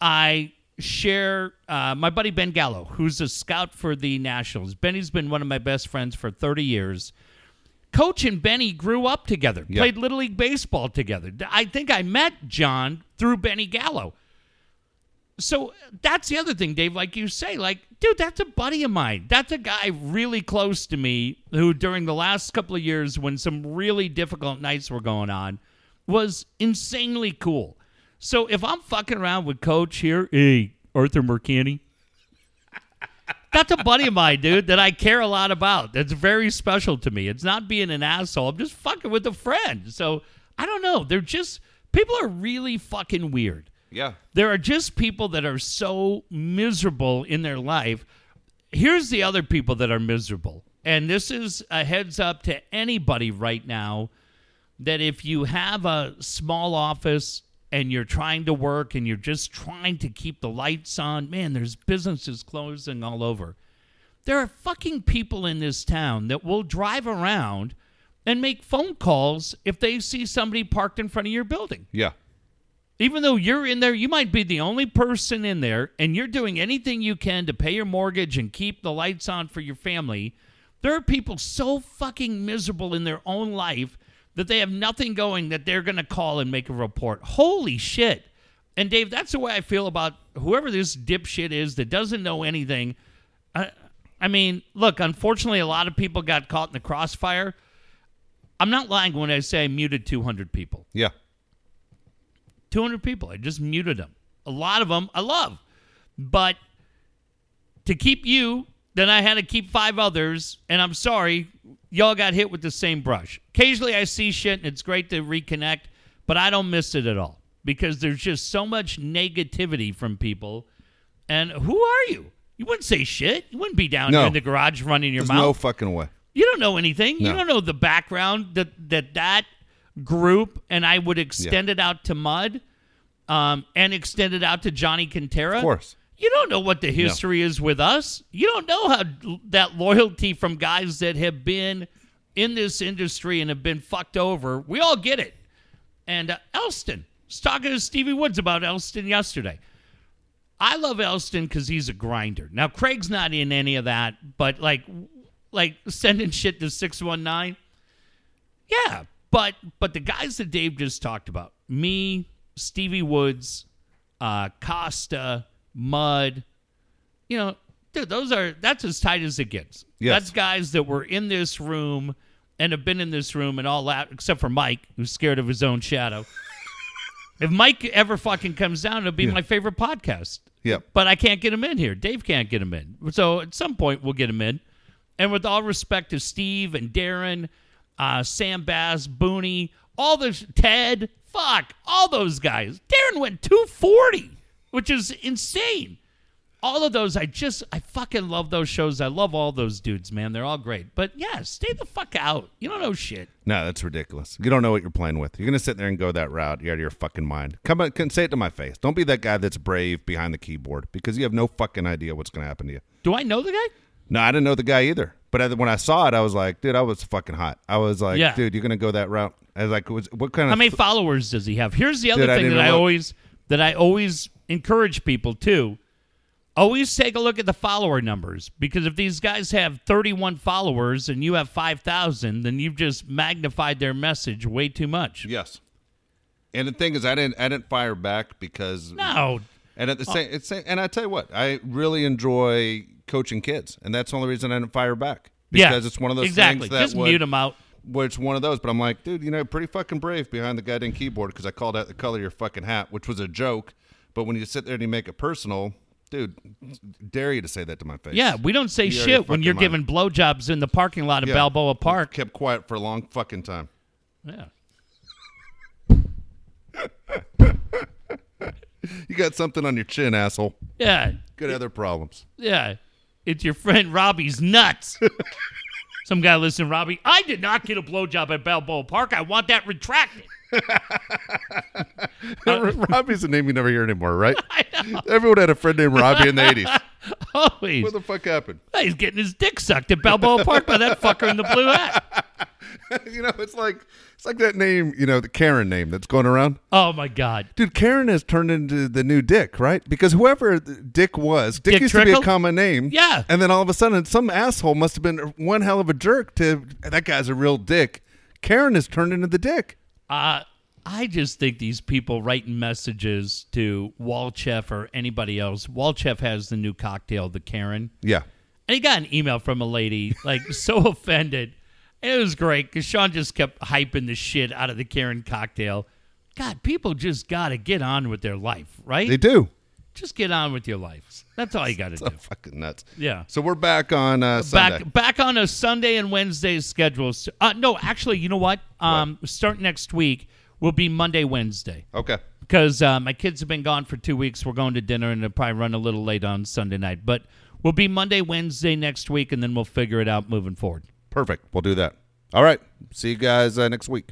B: I share uh, my buddy Ben Gallo, who's a scout for the Nationals. Benny's been one of my best friends for 30 years. Coach and Benny grew up together,
A: Yeah.
B: played Little League Baseball together. I think I met John through Benny Gallo. So that's the other thing, Dave. Like you say, like, dude, that's a buddy of mine. That's a guy really close to me who, during the last couple of years, when some really difficult nights were going on, was insanely cool. So if I'm fucking around with Coach here, hey, Arthur Mercante, that's a buddy of mine, dude, that I care a lot about. That's very special to me. It's not being an asshole. I'm just fucking with a friend. So I don't know. They're just people are really fucking weird.
A: Yeah.
B: There are just people that are so miserable in their life. Here's the other people that are miserable. And this is a heads up to anybody right now that if you have a small office and you're trying to work and you're just trying to keep the lights on, man, there's businesses closing all over. There are fucking people in this town that will drive around and make phone calls if they see somebody parked in front of your building
A: Yeah.
B: even though you're in there, you might be the only person in there, and you're doing anything you can to pay your mortgage and keep the lights on for your family. There are people so fucking miserable in their own life that they have nothing going that they're going to call and make a report. Holy shit. And Dave, that's the way I feel about whoever this dipshit is that doesn't know anything. I, I mean, look, unfortunately, a lot of people got caught in the crossfire. I'm not lying when I say I muted 200 people.
A: Yeah.
B: 200 people. I just muted them. A lot of them I love. But to keep you, then I had to keep five others. And I'm sorry, y'all got hit with the same brush. Occasionally I see shit and it's great to reconnect, but I don't miss it at all because there's just so much negativity from people. And who are you? You wouldn't say shit. You wouldn't be down
A: No.
B: here in the garage running your
A: There's
B: mouth.
A: no fucking way.
B: You don't know anything. You don't know the background that that that group, and I would extend it out to Mud, um, and extend it out to Johnny Kentera.
A: Of course.
B: You don't know what the history is with us. You don't know how that loyalty from guys that have been in this industry and have been fucked over. We all get it. And uh, Elston, was talking to Stevie Woods about Elston yesterday. I love Elston because he's a grinder. Now Craig's not in any of that, but like, like sending shit to six one nine. Yeah, but but the guys that Dave just talked about, me, Stevie Woods, uh, Costa, Mud, you know, dude, those are that's as tight as it gets.
A: Yes.
B: That's guys that were in this room and have been in this room and all that, except for Mike, who's scared of his own shadow. if Mike ever fucking comes down, it'll be my favorite podcast.
A: Yep.
B: But I can't get him in here. Dave can't get him in. So at some point we'll get him in. And with all respect to Steve and Darren, uh, Sam Bass, Booney, all those Ted, fuck, all those guys. Darren went 240, which is insane. all of those, I just, I fucking love those shows. I love all those dudes, man. They're all great. But yeah, stay the fuck out. You don't know shit.
A: No, that's ridiculous. You don't know what you're playing with. You're gonna sit there and go that route. You're out of your fucking mind. Come on, can say it to my face. Don't be that guy that's brave behind the keyboard because you have no fucking idea what's gonna happen to you.
B: Do I know the guy?
A: No, I didn't know the guy either. But when I saw it, I was like, dude, I was fucking hot. I was like,
B: Yeah.
A: dude, you're gonna go that route. I was like, what kind of?
B: How many followers does he have? Here's the other
A: Dude,
B: thing
A: didn't
B: that I always that I always encourage people to. Always take a look at the follower numbers because if these guys have 31 followers and you have 5,000, then you've just magnified their message way too much.
A: yes. And the thing is, I didn't, I didn't fire back because
B: No,
A: And at the oh. same, it's same, and I tell you what, I really enjoy coaching kids, and that's the only reason I didn't fire back because
B: yeah,
A: it's one of those
B: exactly.
A: things that
B: just
A: would,
B: mute them out.
A: where it's one of those. But I'm like, dude, you know, pretty fucking brave behind the goddamn keyboard because I called out the color of your fucking hat, which was a joke. But when you sit there and you make it personal, dude, dare you to say that to my face?
B: Yeah, we don't say
A: You out of your
B: shit when you're giving blowjobs in the parking lot of
A: Yeah.
B: Balboa Park.
A: kept quiet for a long fucking time.
B: Yeah.
A: You got something on your chin, asshole.
B: Yeah.
A: Good other problems.
B: Yeah. It's your friend Robbie's nuts. Some guy listen, Robbie, I did not get a blowjob at Balboa Park. I want that retracted.
A: Uh, Robbie's a name you never hear anymore, right? Everyone had a friend named Robbie in the 80s.
B: Always.
A: What the fuck happened?
B: He's getting his dick sucked at Balboa Park by that fucker in the blue hat.
A: you know, it's like it's like that name, you know, the Karen name that's going around.
B: Oh my God.
A: Dude, Karen has turned into the new Dick, right? Because whoever Dick was, Dick,
B: Dick
A: used to be a common name.
B: Yeah.
A: And then all of a sudden, some asshole must have been one hell of a jerk to that guy's a real dick. Karen has turned into the Dick.
B: Uh, I just think these people writing messages to Walchef or anybody else. Walchef has the new cocktail, the Karen.
A: Yeah.
B: And he got an email from a lady, like so offended. And it was great because Shawn just kept hyping the shit out of the Karen cocktail. God, people just got to get on with their life, right?
A: They do.
B: Just get on with your life. That's all you got to
A: So
B: do.
A: fucking nuts.
B: Yeah.
A: So we're back on uh, Sunday.
B: Back back on a Sunday and Wednesday schedule. Uh, no, actually, you know what? Um, start next week will be Monday, Wednesday.
A: Okay.
B: because uh, my kids have been gone for two weeks. We're going to dinner and it'll probably run a little late on Sunday night. But we'll be Monday, Wednesday next week, and then we'll figure it out moving forward.
A: Perfect. We'll do that. All right. See you guys uh, next week.